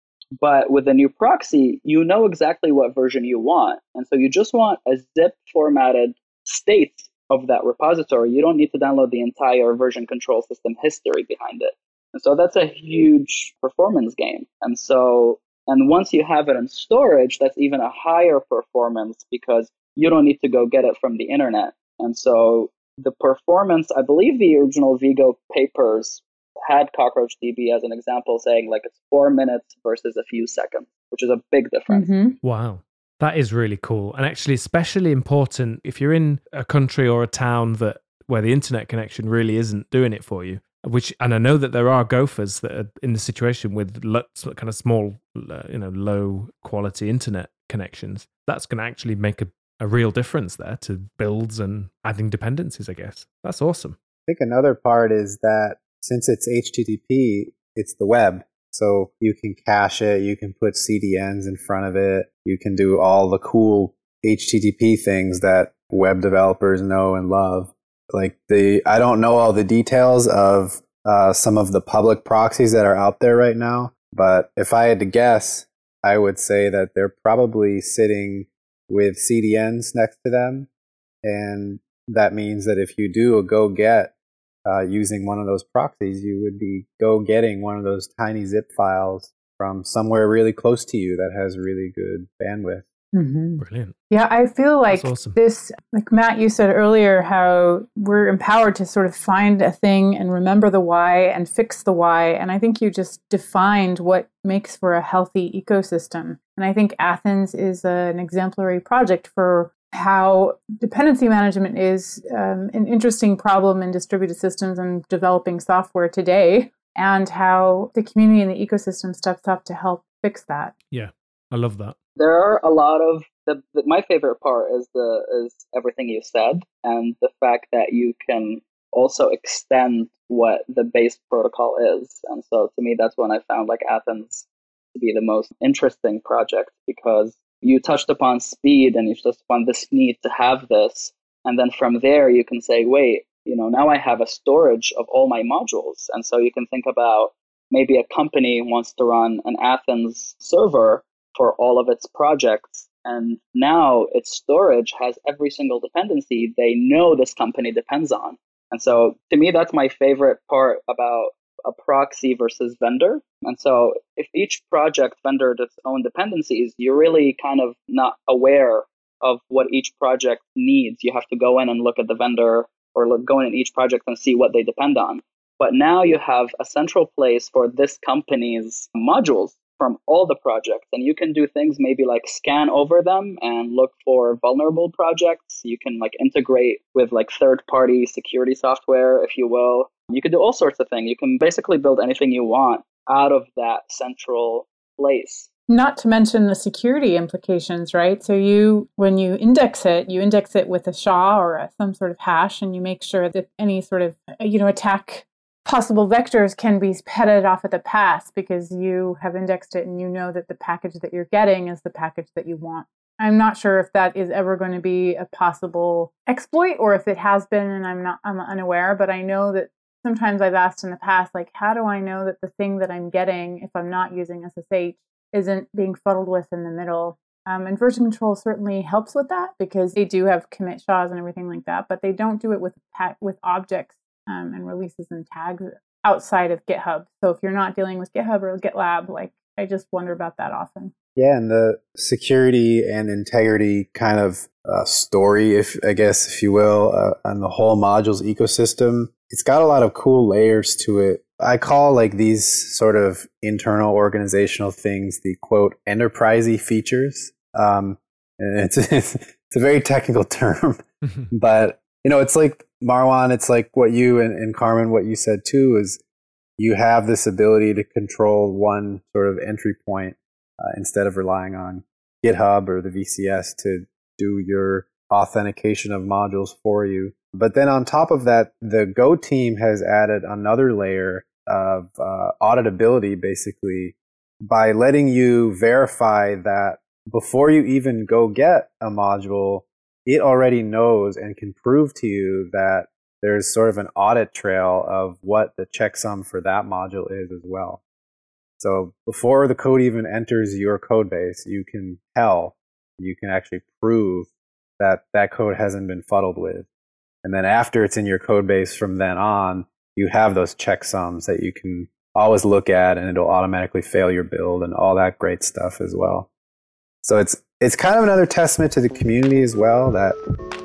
But with the new proxy, you know exactly what version you want. And so you just want a zip formatted state of that repository. You don't need to download the entire version control system history behind it. And so that's a huge performance gain. And so, and once you have it in storage, that's even a higher performance because you don't need to go get it from the internet. And so the performance, I believe the original vgo papers had Cockroach DB as an example, saying like it's four minutes versus a few seconds, which is a big difference. Mm-hmm. Wow. That is really cool. And actually especially important if you're in a country or a town that where the internet connection really isn't doing it for you. Which and I know that there are gophers that are in the situation with lo- kind of small, uh, you know, low quality internet connections. That's going to actually make a, a real difference there to builds and adding dependencies. I guess that's awesome. I think another part is that since it's HTTP, it's the web. So you can cache it, you can put CDNs in front of it, you can do all the cool HTTP things that web developers know and love. Like the, I don't know all the details of uh, some of the public proxies that are out there right now, but if I had to guess, I would say that they're probably sitting with CDNs next to them. And that means that if you do a go get uh, using one of those proxies, you would be go getting one of those tiny zip files from somewhere really close to you that has really good bandwidth. Mm-hmm. Brilliant. Yeah, I feel like awesome. this, like Mat, you said earlier, how we're empowered to sort of find a thing and remember the why and fix the why. And I think you just defined what makes for a healthy ecosystem. And I think Athens is an exemplary project for how dependency management is um, an interesting problem in distributed systems and developing software today, and how the community and the ecosystem steps up to help fix that. Yeah, I love that. There are a lot of the, the, my favorite part is the is everything you said and the fact that you can also extend what the base protocol is. And so to me that's when I found like Athens to be the most interesting project because you touched upon speed and you touched upon this need to have this. And then from there, you can say, wait, you know, now I have a storage of all my modules. And so you can think about maybe a company wants to run an Athens server for all of its projects. And now its storage has every single dependency they know this company depends on. And so to me, that's my favorite part about a proxy versus vendor. And so if each project vendor its own dependencies, you're really kind of not aware of what each project needs. You have to go in and look at the vendor or look, go in each project and see what they depend on. But now you have a central place for this company's modules from all the projects. And you can do things maybe like scan over them and look for vulnerable projects. You can like integrate with like third party security software if you will. You can do all sorts of things you can basically build anything you want out of that central place. Not to mention the security implications right? So you when you index it you index it with a sha or a, some sort of hash and you make sure that any sort of you know attack possible vectors can be petted off at the pass because you have indexed it and you know that the package that you're getting is the package that you want. I'm not sure if that is ever going to be a possible exploit or if it has been and I'm not I'm unaware, but I know that sometimes I've asked in the past like how do I know that the thing that I'm getting if I'm not using SSH isn't being fuddled with in the middle um, and version control certainly helps with that because they do have commit SHAs and everything like that, but they don't do it with with objects um, and releases and tags outside of GitHub. So if you're not dealing with GitHub or GitLab, like I just wonder about that often. Yeah, and the security and integrity kind of uh, story, if I guess, if you will, uh, on the whole modules ecosystem, it's got a lot of cool layers to it. I call like these sort of internal organizational things the quote enterprisey features. Um, and it's, it's it's a very technical term, but you know, it's like Marwan, it's like what you and, and Carmen, what you said too, is you have this ability to control one sort of entry point uh, instead of relying on GitHub or the VCS to do your authentication of modules for you. But then on top of that, the Go team has added another layer of uh, auditability basically by letting you verify that before you even go get a module, it already knows and can prove to you that there's sort of an audit trail of what the checksum for that module is as well. So before the code even enters your code base, you can tell, you can actually prove that that code hasn't been fuddled with. And then after it's in your code base from then on, you have those checksums that you can always look at and it'll automatically fail your build and all that great stuff as well. So it's it's kind of another testament to the community as well that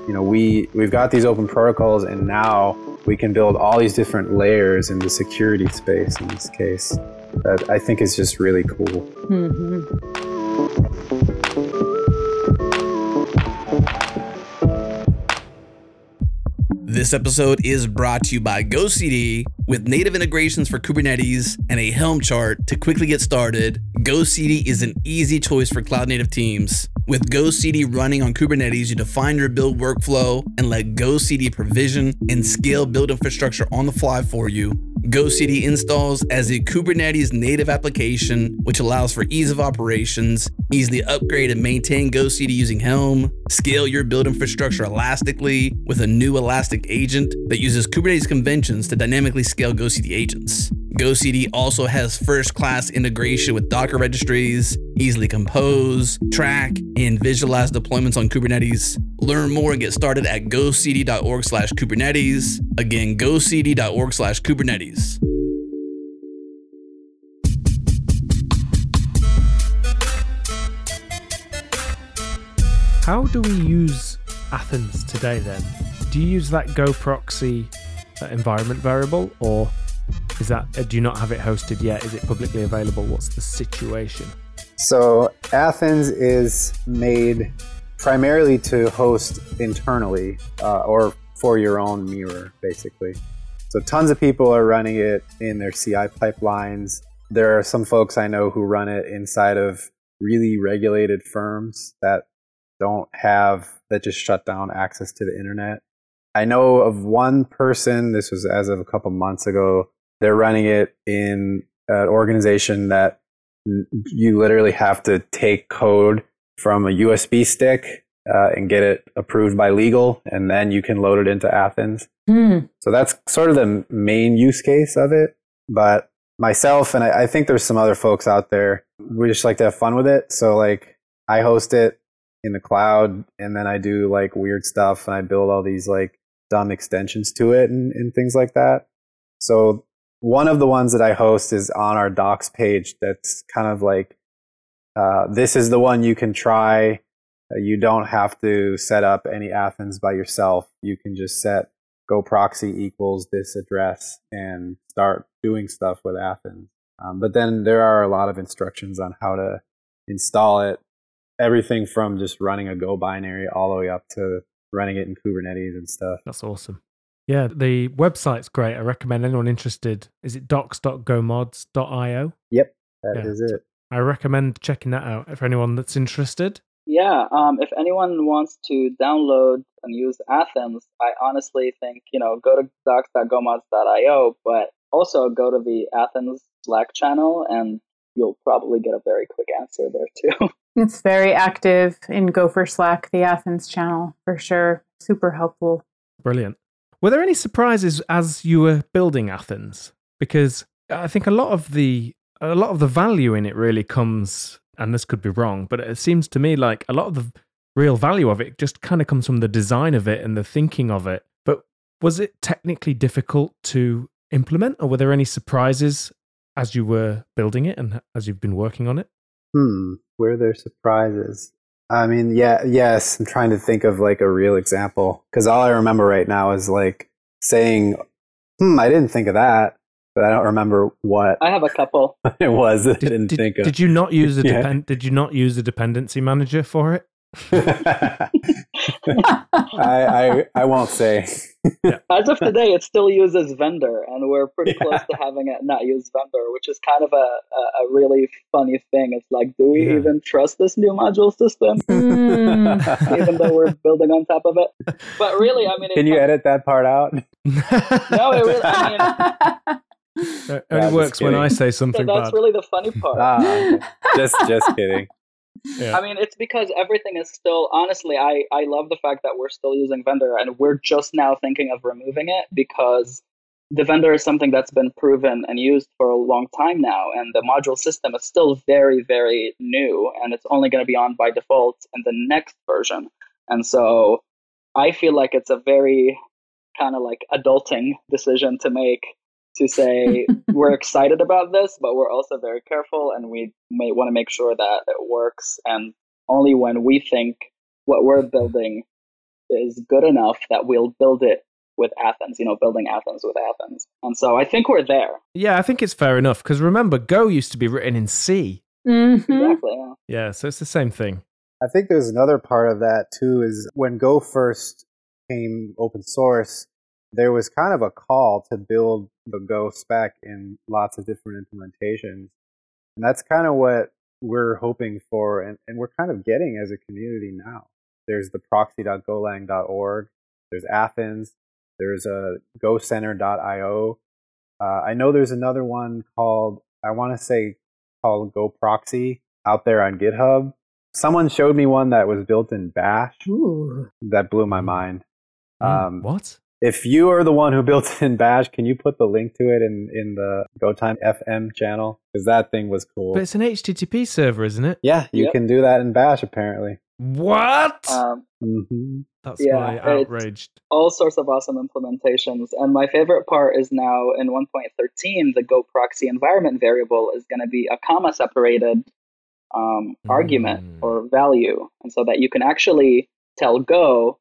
you know we we've got these open protocols and now we can build all these different layers in the security space in this case. That I think is just really cool. Mm-hmm. This episode is brought to you by GoCD with native integrations for Kubernetes and a Helm chart to quickly get started. GoCD is an easy choice for cloud native teams. With GoCD running on Kubernetes, you define your build workflow and let GoCD provision and scale build infrastructure on the fly for you. GoCD installs as a Kubernetes native application, which allows for ease of operations, easily upgrade and maintain GoCD using Helm, scale your build infrastructure elastically with a new Elastic agent that uses Kubernetes conventions to dynamically scale GoCD agents. GoCD also has first class integration with Docker registries, easily compose, track, and visualize deployments on Kubernetes. Learn more and get started at gocd.org slash Kubernetes. Again, gocd.org slash Kubernetes. How do we use Athens today then? Do you use that Go proxy uh, environment variable or is that uh, do you not have it hosted yet? Is it publicly available? What's the situation? So Athens is made primarily to host internally uh, or for your own mirror, basically. So tons of people are running it in their CI pipelines. There are some folks I know who run it inside of really regulated firms that don't have that just shut down access to the internet. I know of one person, this was as of a couple months ago, they're running it in an organization that you literally have to take code from a USB stick uh, and get it approved by legal, and then you can load it into Athens. Hmm. So that's sort of the main use case of it. But myself, and I, I think there's some other folks out there, we just like to have fun with it. So, like, I host it in the cloud, and then I do like weird stuff, and I build all these like dumb extensions to it and, and things like that. So one of the ones that I host is on our docs page. That's kind of like uh, this is the one you can try. Uh, you don't have to set up any Athens by yourself. You can just set go proxy equals this address and start doing stuff with Athens. Um, but then there are a lot of instructions on how to install it. Everything from just running a Go binary all the way up to running it in Kubernetes and stuff. That's awesome. Yeah, the website's great. I recommend anyone interested. Is it docs.gomods.io? Yep, that Yeah. is it. I recommend checking that out for anyone that's interested. Yeah, um, if anyone wants to download and use Athens, I honestly think, you know, go to docs.gomods.io, but also go to the Athens Slack channel and you'll probably get a very quick answer there too. It's very active in Gopher Slack, the Athens channel, for sure. Super helpful. Brilliant. Were there any surprises as you were building Athens? Because I think a lot of the a lot of the value in it really comes, and this could be wrong, but it seems to me like a lot of the real value of it just kind of comes from the design of it and the thinking of it. But was it technically difficult to implement, or were there any surprises as you were building it and as you've been working on it? Hmm, were there surprises? I mean, yeah, yes. I'm trying to think of like a real example because all I remember right now is like saying, "Hmm, I didn't think of that," but I don't remember what I have a couple. it was that I Did, didn't did- think of. did you not use a Yeah. depend, Did you not use a dependency manager for it? I, I I won't say. As of today, it still uses vendor, and we're pretty close to having it not use vendor, which is kind of a, a, a really funny thing. It's like, do we Yeah. even trust this new module system, Mm. even though we're building on top of it? But really, I mean, Can you comes- edit that part out? No, it really, I mean, It only just works when. I say so something that's bad. really the funny part. ah, just just kidding. Yeah. I mean, it's because everything is still. Honestly, I I love the fact that we're still using vendor, and we're just now thinking of removing it because the vendor is something that's been proven and used for a long time now, and the module system is still very very new, and it's only going to be on by default in the next version. And so, I feel like it's a very kind of like adulting decision to make to say we're excited about this, but we're also very careful and we may want to make sure that it works. And only when we think what we're building is good enough that we'll build it with Athens, you know, building Athens with Athens. And so I think we're there. Yeah, I think it's fair enough because remember, Go used to be written in C. Mm-hmm. Exactly. Yeah. Yeah, so it's the same thing. I think there's another part of that too is when Go first came open source, there was kind of a call to build the Go spec in lots of different implementations. And that's kind of what we're hoping for and, and we're kind of getting as a community now. There's the proxy.golang.org, there's Athens, there's a gocenter.io. Uh, I know there's another one called, I want to say called Go Proxy out there on GitHub. Someone showed me one that was built in Bash. Ooh. That blew my mind. Mm, Um, what? If you are the one who built it in Bash, can you put the link to it in, in the GoTime FM channel? Because that thing was cool. But it's an HTTP server, isn't it? yeah, you Yep. can do that in Bash apparently. What? Um, hmm That's yeah, why it's- outraged. all sorts of awesome implementations. And my favorite part is now in 1.13, the Go proxy environment variable is going to be a comma separated um, argument Mm. or value. And so that you can actually tell Go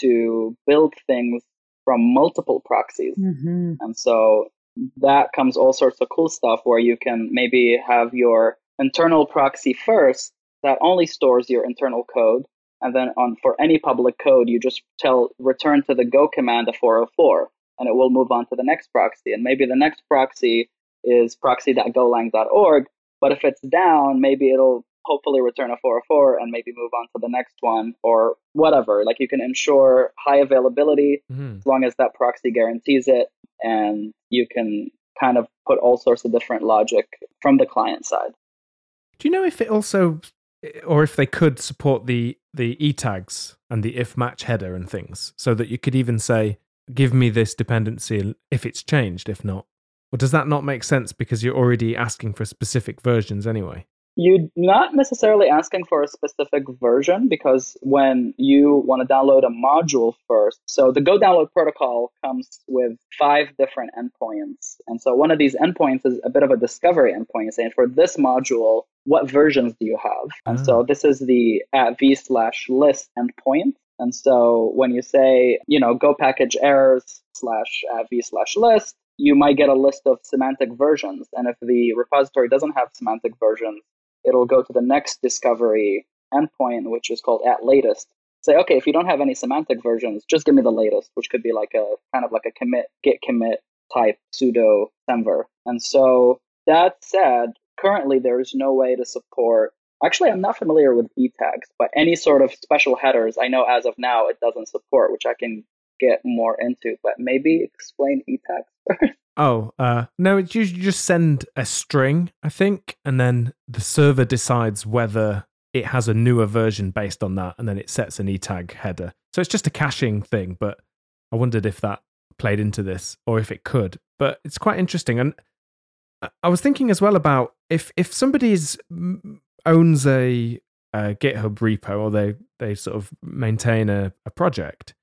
to build things from multiple proxies. Mm-hmm. And so that comes all sorts of cool stuff where you can maybe have your internal proxy first that only stores your internal code. And then on for any public code, you just tell return to the go command a 404 and it will move on to the next proxy. And maybe the next proxy is proxy.golang.org. But if it's down, maybe it'll hopefully return a 404 and maybe move on to the next one or whatever. Like you can ensure high availability Mhm. as long as that proxy guarantees it and you can kind of put all sorts of different logic from the client side Do you know if it also, or if they could support the the e tags and the if match header and things, so that you could even say, "Give me this dependency if it's changed." If not, or does that not make sense because you're already asking for specific versions anyway? You're not necessarily asking for a specific version because when you want to download a module first so the go download protocol comes with five different endpoints. And so one of these endpoints is a bit of a discovery endpoint saying for this module what versions do you have? And so mm. this is the at v slash list endpoint. And so when you say you know go package errors slash at v slash list you might get a list of semantic versions. And if the repository doesn't have semantic versions it'll go to the next discovery endpoint, which is called at latest. Say, okay, if you don't have any semantic versions, just give me the latest, which could be like a kind of like a commit, git commit type pseudo semver. And so that said, currently there is no way to support. Actually, I'm not familiar with e tags, but any sort of special headers, I know as of now it doesn't support, which I can get more into. But maybe explain e tags first. Oh, uh, no, it's usually just send a string, I think, and then the server decides whether it has a newer version based on that, and then it sets an e tag header. So it's just a caching thing, but I wondered if that played into this or if it could. But it's quite interesting. And I- was thinking as well about if if somebody's mm, owns a, a GitHub repo or they they sort of maintain a, a project,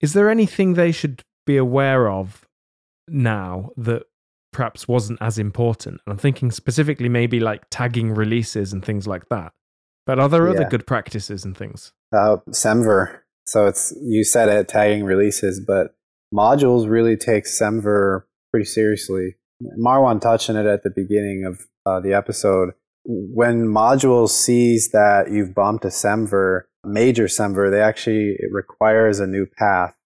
is there anything they should be aware of now that perhaps wasn't as important. And I'm thinking specifically maybe like tagging releases and things like that. But are there other good practices and things? Uh, Semver. So it's you said it tagging releases, but modules really take Semver pretty seriously. Marwan touched on it at the beginning of uh, the episode. When modules sees that you've bumped a Semver, major Semver, they actually it requires a new path.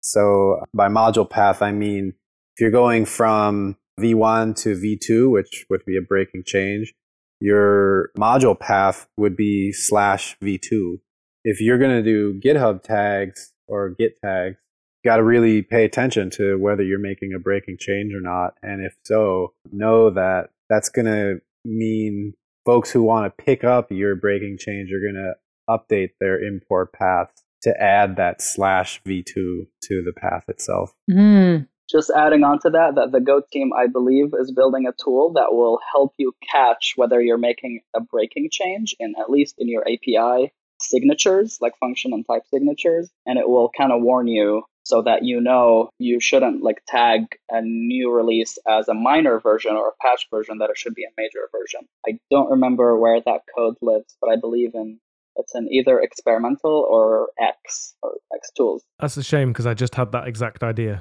So by module path, I mean if you're going from V1 to V2, which would be a breaking change, your module path would be slash V2. If you're going to do GitHub tags or Git tags, you got to really pay attention to whether you're making a breaking change or not. And if so, know that that's going to mean folks who want to pick up your breaking change are going to update their import paths to add that slash V2 to the path itself. Mm. Just adding on to that that the go team i believe is building a tool that will help you catch whether you're making a breaking change in at least in your api signatures like function and type signatures and it will kind of warn you so that you know you shouldn't like tag a new release as a minor version or a patch version that it should be a major version i don't remember where that code lives but i believe in It's in either experimental or X or X tools. That's a shame because I just had that exact idea.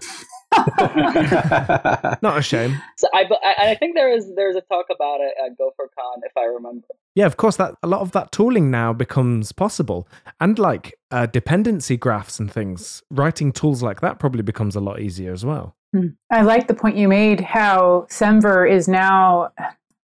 Not a shame. So I, I, I think there is there's a talk about it at GopherCon if I remember. Yeah, of course. That a lot of that tooling now becomes possible, and like uh, dependency graphs and things. Writing tools like that probably becomes a lot easier as well. Hmm. I like the point you made. How Semver is now,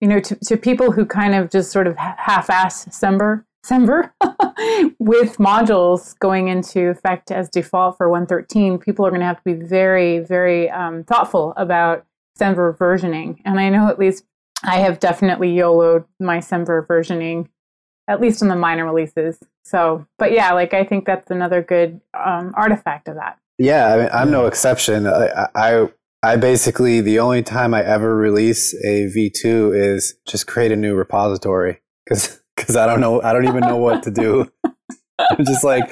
you know, to, to people who kind of just sort of half-ass Semver, Semver with modules going into effect as default for 113. People are going to have to be very, very um, thoughtful about Semver versioning. And I know at least I have definitely YOLOed my Semver versioning, at least in the minor releases. So, but yeah, like I think that's another good um, artifact of that. Yeah, I mean, I'm no exception. I, I I basically the only time I ever release a V2 is just create a new repository because because I don't know I don't even know what to do. I'm just like,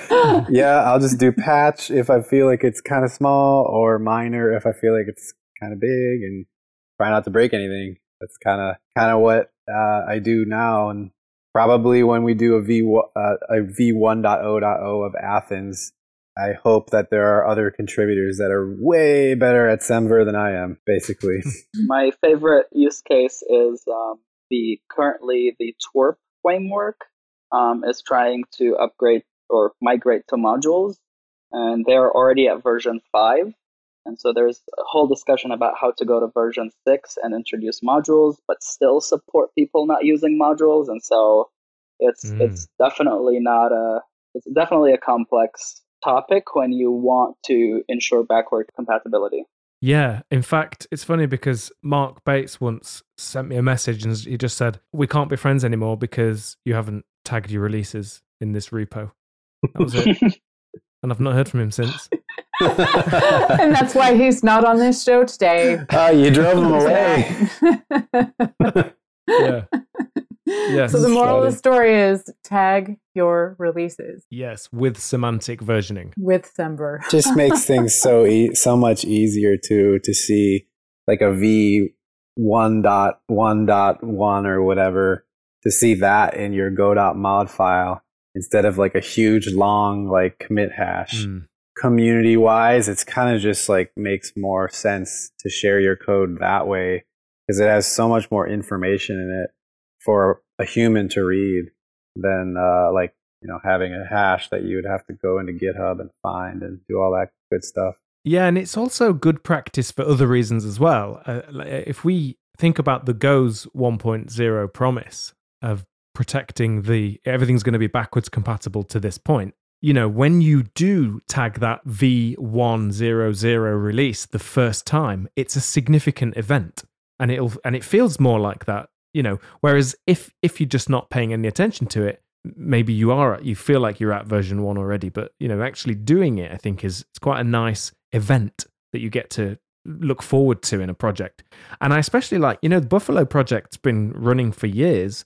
yeah, I'll just do patch if I feel like it's kind of small, or minor if I feel like it's kind of big, and try not to break anything. That's kind of kind of what uh, I do now, and probably when we do a V uh, a V one of Athens, I hope that there are other contributors that are way better at Semver than I am. Basically, my favorite use case is um, the currently the Twirp framework um, is trying to upgrade or migrate to modules, and they're already at version five. And so there's a whole discussion about how to go to version six and introduce modules, but still support people not using modules. And so it's mm. it's definitely not a it's definitely a complex topic when you want to ensure backward compatibility. Yeah, in fact, it's funny because Mark Bates once sent me a message and he just said, "We can't be friends anymore because you haven't tagged your releases in this repo." That was it. and I've not heard from him since. and that's why he's not on this show today. Oh, you drove him away. yeah. Yes. So the moral of the story is tag your releases. Yes, with semantic versioning. With Semver. Just makes things so e- so much easier to to see like a V one dot one dot one or whatever to see that in your go.mod file instead of like a huge long like commit hash. Mm. Community wise, it's kind of just like makes more sense to share your code that way because it has so much more information in it for a human to read than uh, like you know having a hash that you would have to go into GitHub and find and do all that good stuff. Yeah, and it's also good practice for other reasons as well. Uh, if we think about the Go's 1.0 promise of protecting the everything's going to be backwards compatible to this point. You know, when you do tag that V100 release the first time, it's a significant event and it'll and it feels more like that you know whereas if if you're just not paying any attention to it maybe you are you feel like you're at version 1 already but you know actually doing it i think is it's quite a nice event that you get to look forward to in a project. And i especially like you know the buffalo project's been running for years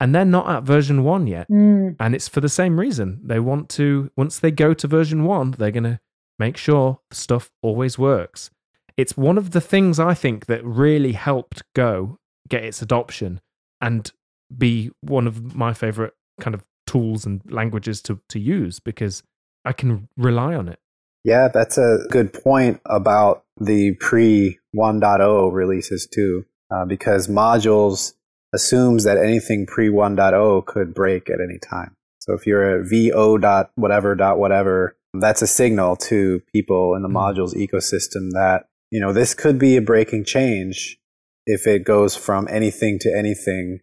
and they're not at version 1 yet. Mm. and it's for the same reason. They want to once they go to version 1 they're going to make sure the stuff always works. It's one of the things i think that really helped go get its adoption and be one of my favorite kind of tools and languages to, to use because I can rely on it. Yeah, that's a good point about the pre 1.0 releases too, uh, because modules assumes that anything pre 1.0 could break at any time. So if you're a VO dot whatever dot whatever, that's a signal to people in the mm. modules ecosystem that you know this could be a breaking change if it goes from anything to anything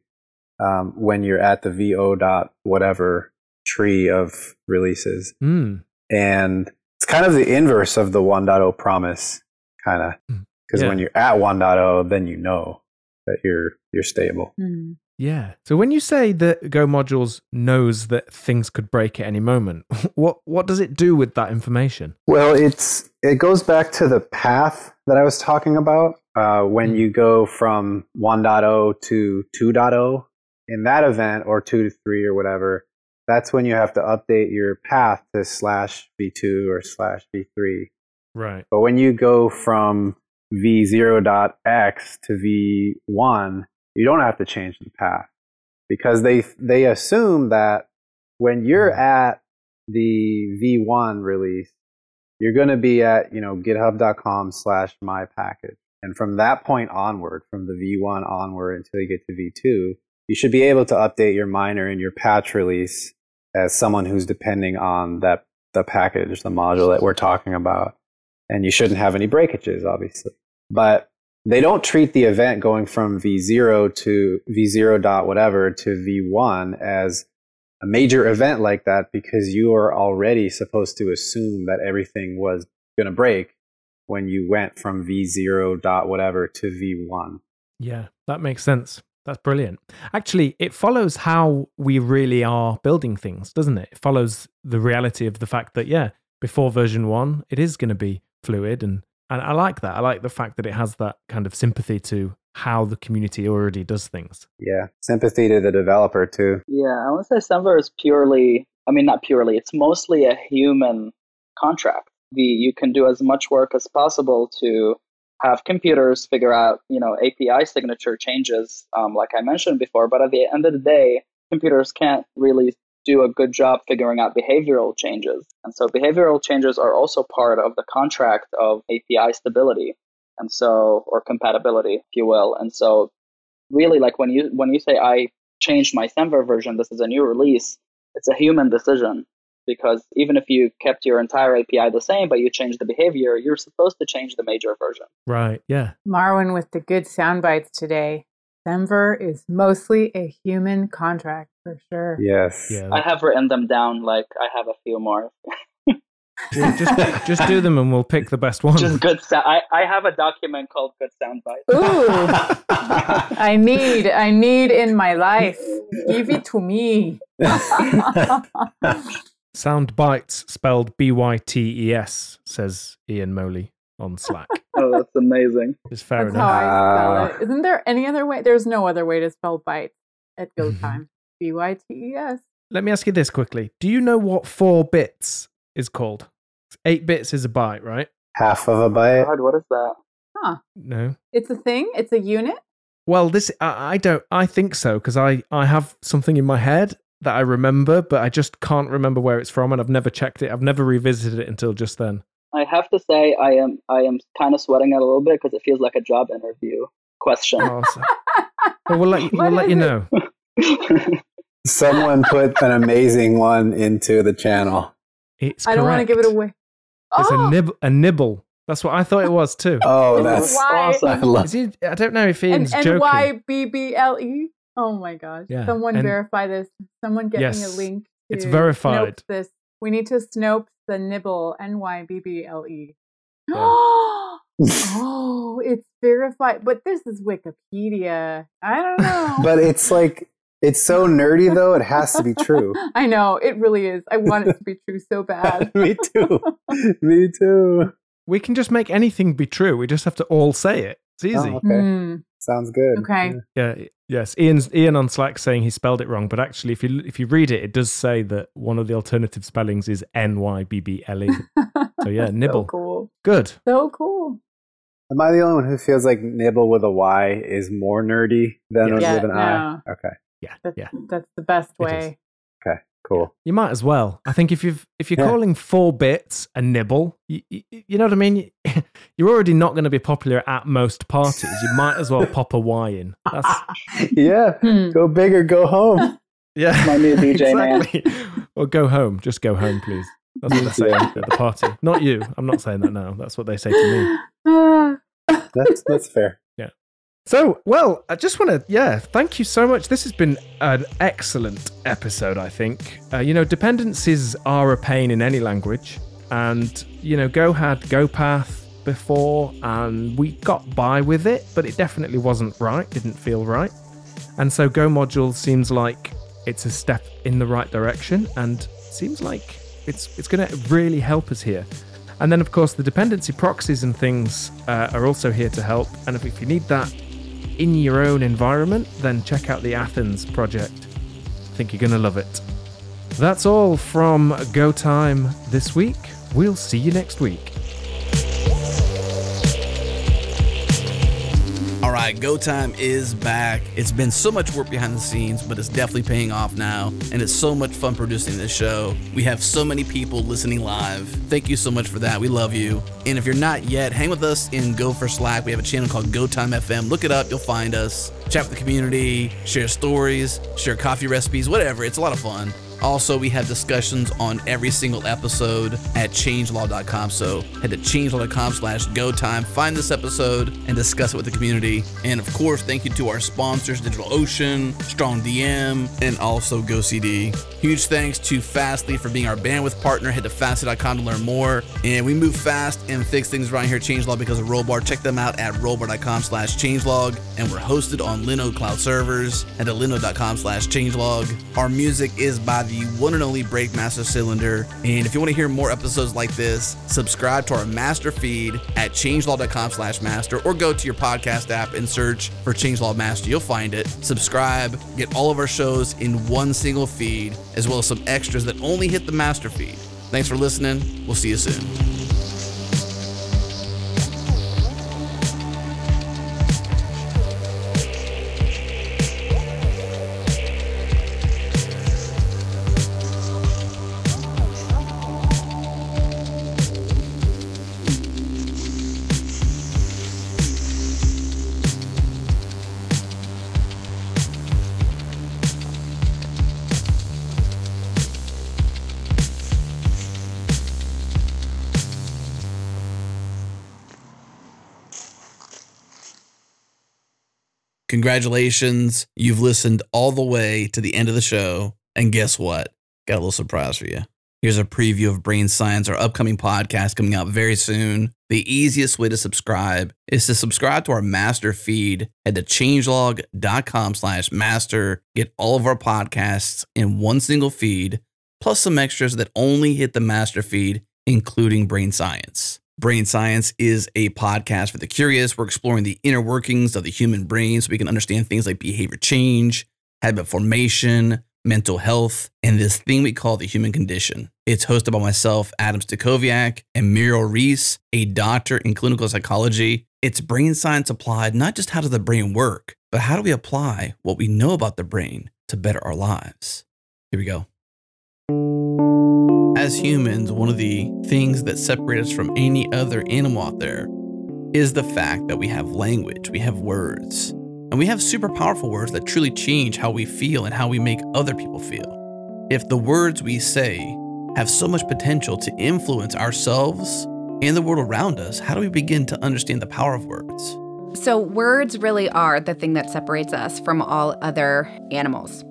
um, when you're at the vo dot whatever tree of releases mm. and it's kind of the inverse of the 1.0 promise kind of because hmm. yeah. when you're at 1.0 then you know that you're you're stable mm. yeah so when you say that go modules knows that things could break at any moment what what does it do with that information well it's it goes back to the path that i was talking about uh, when mm. you go from 1.0 to 2.0 in that event or 2 to 3 or whatever that's when you have to update your path to slash v2 or slash v3 right but when you go from v0.x to v1 you don't have to change the path because they they assume that when you're at the V1 release, you're going to be at, you know, github.com slash my package. And from that point onward, from the V1 onward until you get to V2, you should be able to update your minor and your patch release as someone who's depending on that the package, the module that we're talking about. And you shouldn't have any breakages, obviously. But they don't treat the event going from V0 to V0 dot whatever to V1 as a major event like that because you are already supposed to assume that everything was going to break when you went from V0 dot whatever to V1. Yeah, that makes sense. That's brilliant. Actually, it follows how we really are building things, doesn't it? It follows the reality of the fact that, yeah, before version one, it is going to be fluid. And, and I like that. I like the fact that it has that kind of sympathy to how the community already does things. Yeah, sympathy to the developer too. Yeah, I would say Semver is purely, I mean, not purely, it's mostly a human contract. You can do as much work as possible to have computers figure out, you know, API signature changes, um, like I mentioned before. But at the end of the day, computers can't really do a good job figuring out behavioral changes. And so behavioral changes are also part of the contract of API stability. And so, or compatibility, if you will. And so really like when you, when you say I changed my Semver version, this is a new release, it's a human decision because even if you kept your entire API the same, but you changed the behavior, you're supposed to change the major version. Right. Yeah. Marwan with the good sound bites today. Semver is mostly a human contract for sure. Yes. Yeah. I have written them down, like I have a few more. Well, just, just do them and we'll pick the best one. Just good sound. I, I have a document called Good Sound Bites. Ooh, I need, I need in my life. Give it to me. Sound bites spelled B Y T E S, says Ian Moley on Slack. Oh, that's amazing. It's fair That's how enough. I spell Ah. it. Isn't there any other way? There's no other way to spell bites at go Mhm. time. B Y T E S. Let me ask you this quickly. Do you know what four bits is called? Eight bits is a byte, right? Half of a byte. God, what is that? Huh. No. It's a thing. It's a unit. Well, this I, I don't. I think so because I I have something in my head that I remember, but I just can't remember where it's from, and I've never checked it. I've never revisited it until just then. I have to say, I am I am kind of sweating it a little bit because it feels like a job interview question. Oh, so- well, we'll let you, we'll let you it? know. Someone put an amazing one into the channel. It's I don't want to give it away. It's oh, a nib a nibble. That's what I thought it was too. Oh, that's why- I awesome. love. Is he, I don't know if and Ian's and joking. Y B B L E. Oh my gosh! Yeah, Someone and- verify this. Someone get me a Yes, link. it's verified. Snopes This we need to snope the nibble N Y B B L E. Oh, it's verified, but this is Wikipedia. I don't know. But it's like it's so nerdy though. It has to be true. I know it really is. I want it to be true so bad. Me too. Me too. We can just make anything be true. We just have to all say it. It's easy. Oh, okay. Hmm. Sounds good. Okay. Yeah. Yeah. Yes. Ian's Ian on Slack saying he spelled it wrong, but actually, if you if you read it, it does say that one of the alternative spellings is N Y B B L E. So yeah, nibble. So cool. Good. So cool. Am I the only one who feels like nibble with a Y is more nerdy than Yes. with Yeah, an I? Okay. Yeah. That's, Yeah. that's the best It is. way. Okay. Cool. You might as well. I think if you've if you're Yeah. calling four bits a nibble, you, you, you know what I mean. You're already not going to be popular at most parties. You might as well pop a Y in. That's yeah. Hmm. Go big or go home. yeah. My new DJ name. exactly. Or go home. Just go home, please. That's what they say at the party. Not you. I'm not saying that now. That's what they say to me. That's that's fair. So, well, I just want to, yeah, thank you so much. This has been an excellent episode, I think. Uh, you know, dependencies are a pain in any language. And, you know, Go had GoPath before, and we got by with it, but it definitely wasn't right, didn't feel right. And so Go module seems like it's a step in the right direction and seems like it's, it's going to really help us here. And then, of course, the dependency proxies and things uh, are also here to help. And if, if you need that in your own environment, then check out the Athens project. I think you're going to love it. That's all from Go Time this week. We'll see you next week. All right, Go Time is back. It's been so much work behind the scenes, but it's definitely paying off now. And it's so much fun producing this show. We have so many people listening live. Thank you so much for that. We love you. And if you're not yet, hang with us in Gopher Slack. We have a channel called Go Time FM. Look it up, you'll find us. Chat with the community, share stories, share coffee recipes, whatever. It's a lot of fun. Also, we have discussions on every single episode at changelog.com. So head to changelog.com slash go time, find this episode, and discuss it with the community. And of course, thank you to our sponsors, DigitalOcean, Strong DM, and also GoCD. Huge thanks to Fastly for being our bandwidth partner. Head to fastly.com to learn more. And we move fast and fix things around here at Changelog because of Rollbar. Check them out at rollbar.com slash changelog. And we're hosted on Linode Cloud servers at linode.com slash changelog. Our music is by the one and only Breakmaster Cylinder. And if you want to hear more episodes like this, subscribe to our master feed at changelog.com slash master or go to your podcast app and search for Changelog Master. You'll find it. Subscribe, get all of our shows in one single feed, as well as some extras that only hit the master feed. Thanks for listening. We'll see you soon. Congratulations. You've listened all the way to the end of the show. And guess what? Got a little surprise for you. Here's a preview of Brain Science, our upcoming podcast coming out very soon. The easiest way to subscribe is to subscribe to our master feed. at to changelog.com slash master. Get all of our podcasts in one single feed, plus some extras that only hit the master feed, including Brain Science. Brain Science is a podcast for the curious. We're exploring the inner workings of the human brain so we can understand things like behavior change, habit formation, mental health, and this thing we call the human condition. It's hosted by myself, Adam Stacoviak, and Mireille Reece, a doctor in clinical psychology. It's brain science applied, not just how does the brain work, but how do we apply what we know about the brain to better our lives? Here we go. As humans, one of the things that separate us from any other animal out there is the fact that we have language, we have words, and we have super powerful words that truly change how we feel and how we make other people feel. If the words we say have so much potential to influence ourselves and the world around us, how do we begin to understand the power of words? So, words really are the thing that separates us from all other animals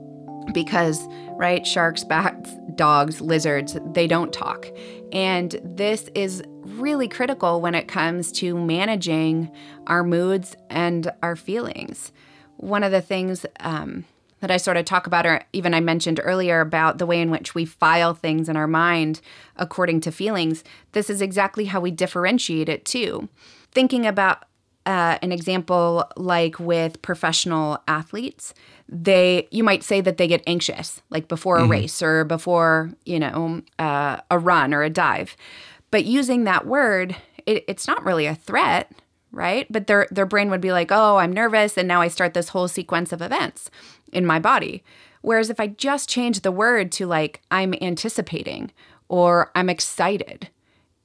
because, right, sharks, bats, dogs, lizards, they don't talk. And this is really critical when it comes to managing our moods and our feelings. One of the things um, that I sort of talk about, or even I mentioned earlier about the way in which we file things in our mind according to feelings, this is exactly how we differentiate it too. Thinking about uh, an example like with professional athletes, they you might say that they get anxious like before a mm-hmm. race or before you know uh, a run or a dive. But using that word it, it's not really a threat right? But their their brain would be like oh i'm nervous and now i start this whole sequence of events in my body. Whereas if i just change the word to like i'm anticipating or i'm excited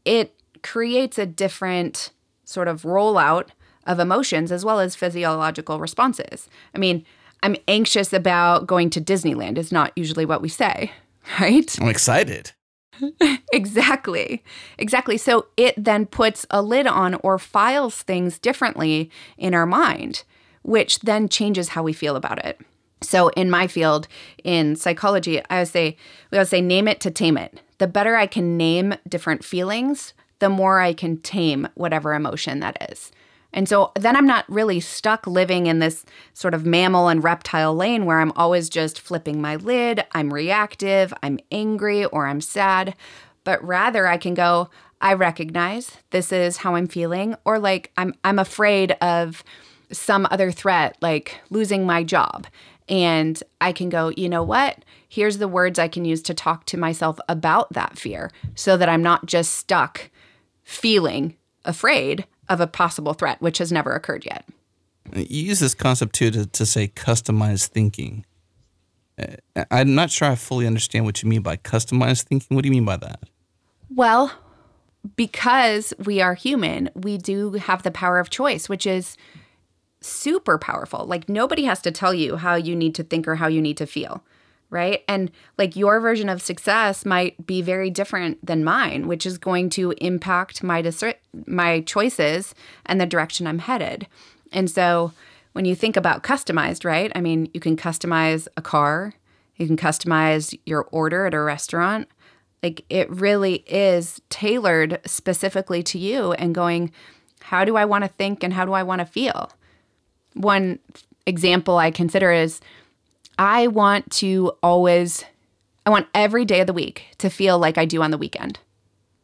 it creates a different sort of rollout of emotions as well as physiological responses. I mean I'm anxious about going to Disneyland is not usually what we say, right? I'm excited. exactly. Exactly. So it then puts a lid on or files things differently in our mind, which then changes how we feel about it. So in my field, in psychology, I would say we would say name it to tame it. The better I can name different feelings, the more I can tame whatever emotion that is. And so then I'm not really stuck living in this sort of mammal and reptile lane where I'm always just flipping my lid, I'm reactive, I'm angry, or I'm sad. But rather I can go, I recognize this is how I'm feeling, or like I'm I'm afraid of some other threat, like losing my job. And I can go, you know what? Here's the words I can use to talk to myself about that fear so that I'm not just stuck feeling afraid of a possible threat, which has never occurred yet. You use this concept too to, to say customized thinking. Uh, I'm not sure I fully understand what you mean by customized thinking. What do you mean by that? Well, because we are human, we do have the power of choice, which is super powerful. Like nobody has to tell you how you need to think or how you need to feel, right? And like your version of success might be very different than mine, which is going to impact my dis- my choices and the direction I'm headed. And so when you think about customized, right? I mean, you can customize a car, you can customize your order at a restaurant. Like it really is tailored specifically to you and going, how do I want to think and how do I want to feel? One example I consider is I want to always, I want every day of the week to feel like I do on the weekend.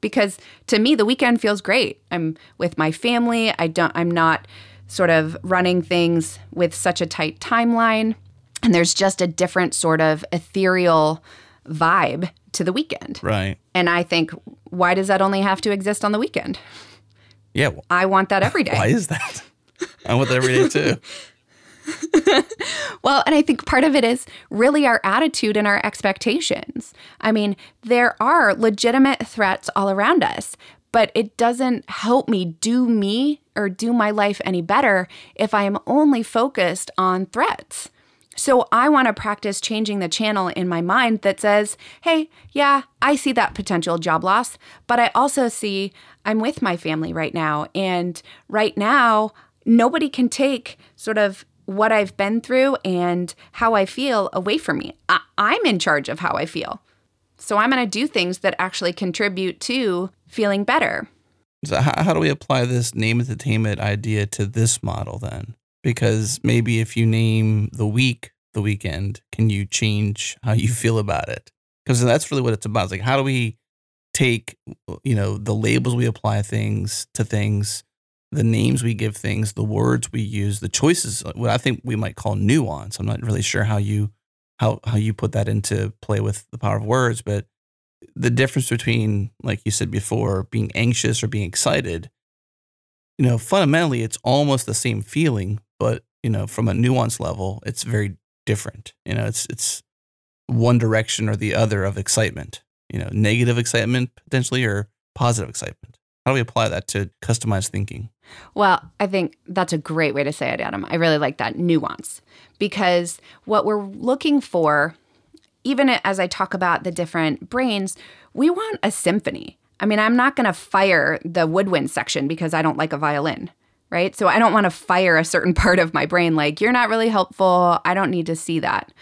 Because to me, the weekend feels great. I'm with my family. I don't, I'm not sort of running things with such a tight timeline. And there's just a different sort of ethereal vibe to the weekend. Right. And I think, why does that only have to exist on the weekend? Yeah. well, I want that every day. Why is that? I want that every day too. Well, and I think part of it is really our attitude and our expectations. I mean, there are legitimate threats all around us, but it doesn't help me do me or do my life any better if I am only focused on threats. So I want to practice changing the channel in my mind that says, hey, yeah, I see that potential job loss, but I also see I'm with my family right now. And right now, nobody can take sort of what I've been through and how I feel away from me. I- I'm in charge of how I feel. So I'm going to do things that actually contribute to feeling better. So how, how do we apply this name entertainment idea to this model then? Because maybe if you name the week the weekend, can you change how you feel about it? Because that's really what it's about. It's like how do we take you know the labels we apply things to things, the names we give things, the words we use, the choices. Uh, what I think we might call nuance. I'm not really sure how you how how you put that into play with the power of words, but the difference between, like you said before, being anxious or being excited, you know, fundamentally it's almost the same feeling, but you know, from a nuance level, it's very different. You know, it's it's one direction or the other of excitement. You know, negative excitement potentially or positive excitement. How do we apply that to customized thinking? Well, I think that's a great way to say it, Adam. I really like that nuance because what we're looking for, even as I talk about the different brains, we want a symphony. I mean, I'm not going to fire the woodwind section because I don't like a violin, right? So I don't want to fire a certain part of my brain like, you're not really helpful. I don't need to see that.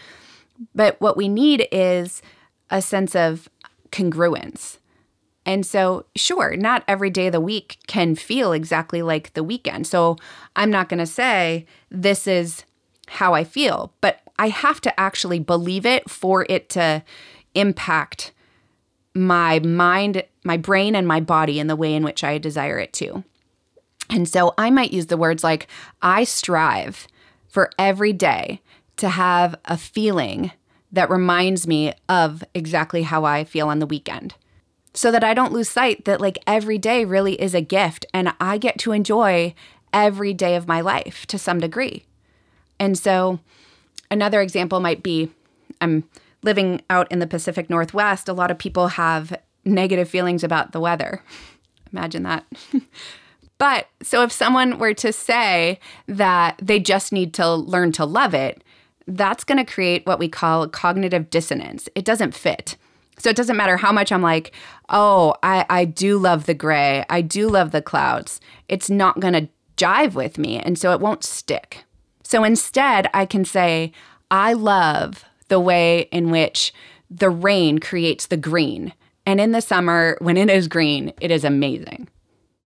But what we need is a sense of congruence. And so, sure, not every day of the week can feel exactly like the weekend. So, I'm not going to say this is how I feel, but I have to actually believe it for it to impact my mind, my brain, and my body in the way in which I desire it to. And so, I might use the words like, I strive for every day to have a feeling that reminds me of exactly how I feel on the weekend so that I don't lose sight that like every day really is a gift and I get to enjoy every day of my life to some degree. And so another example might be I'm living out in the Pacific Northwest. A lot of people have negative feelings about the weather. Imagine that. but so if someone were to say that they just need to learn to love it, that's going to create what we call cognitive dissonance. It doesn't fit. So it doesn't matter how much I'm like, oh, I, I do love the gray. I do love the clouds. It's not going to jive with me. And so it won't stick. So instead, I can say, I love the way in which the rain creates the green. And in the summer, when it is green, it is amazing.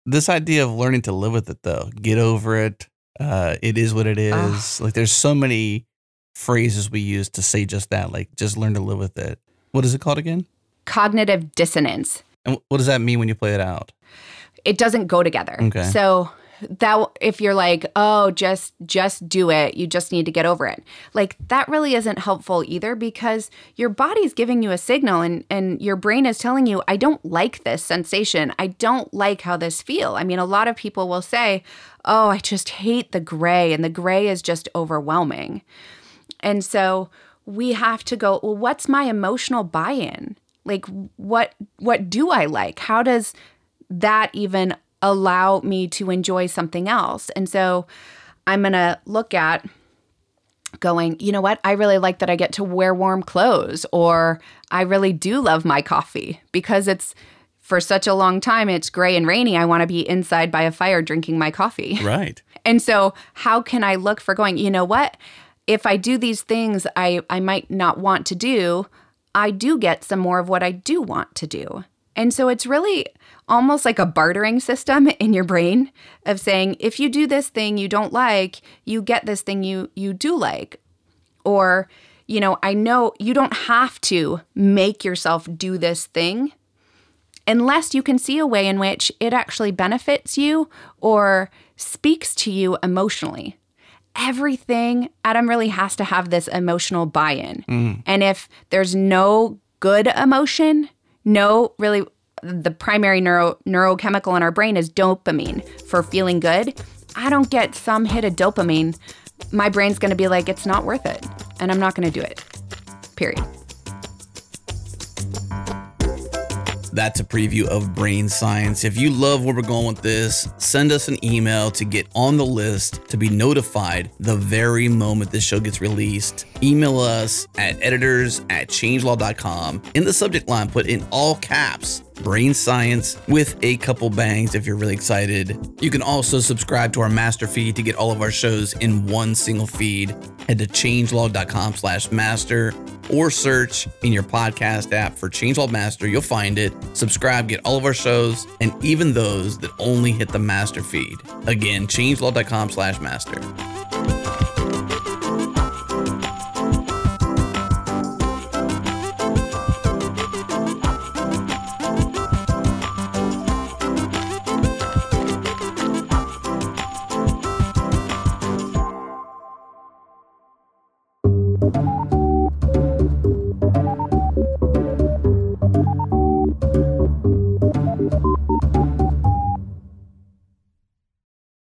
This idea of learning to live with it, though, get over it. Uh, it is what it is. Like, there's so many phrases we use to say just that. Like, just learn to live with it. What is it called again? Cognitive dissonance. And what does that mean when you play it out? It doesn't go together. Okay. So that if you're like, "Oh, just just do it. You just need to get over it." Like that really isn't helpful either because your body's giving you a signal and and your brain is telling you, "I don't like this sensation. I don't like how this feel." I mean, a lot of people will say, "Oh, I just hate the gray and the gray is just overwhelming." And so we have to go, "Well, what's my emotional buy-in?" Like what what do I like? How does that even allow me to enjoy something else. And so I'm going to look at going, you know what? I really like that I get to wear warm clothes, or I really do love my coffee because it's for such a long time, it's gray and rainy. I want to be inside by a fire drinking my coffee. Right. And so, how can I look for going, you know what? If I do these things I, I might not want to do, I do get some more of what I do want to do. And so, it's really almost like a bartering system in your brain of saying if you do this thing you don't like you get this thing you you do like or you know i know you don't have to make yourself do this thing unless you can see a way in which it actually benefits you or speaks to you emotionally everything adam really has to have this emotional buy-in mm. and if there's no good emotion no really the primary neuro, neurochemical in our brain is dopamine for feeling good, I don't get some hit of dopamine, my brain's going to be like, it's not worth it. And I'm not going to do it. Period. That's a preview of Brain Science. If you love where we're going with this, send us an email to get on the list to be notified the very moment this show gets released. Email us at editors at changelog.com. In the subject line, put in all caps brain science with a couple bangs if you're really excited. You can also subscribe to our master feed to get all of our shows in one single feed. Head to changelog.com slash master or search in your podcast app for Changelog Master. You'll find it. Subscribe, get all of our shows, and even those that only hit the master feed. Again, changelog.com slash master.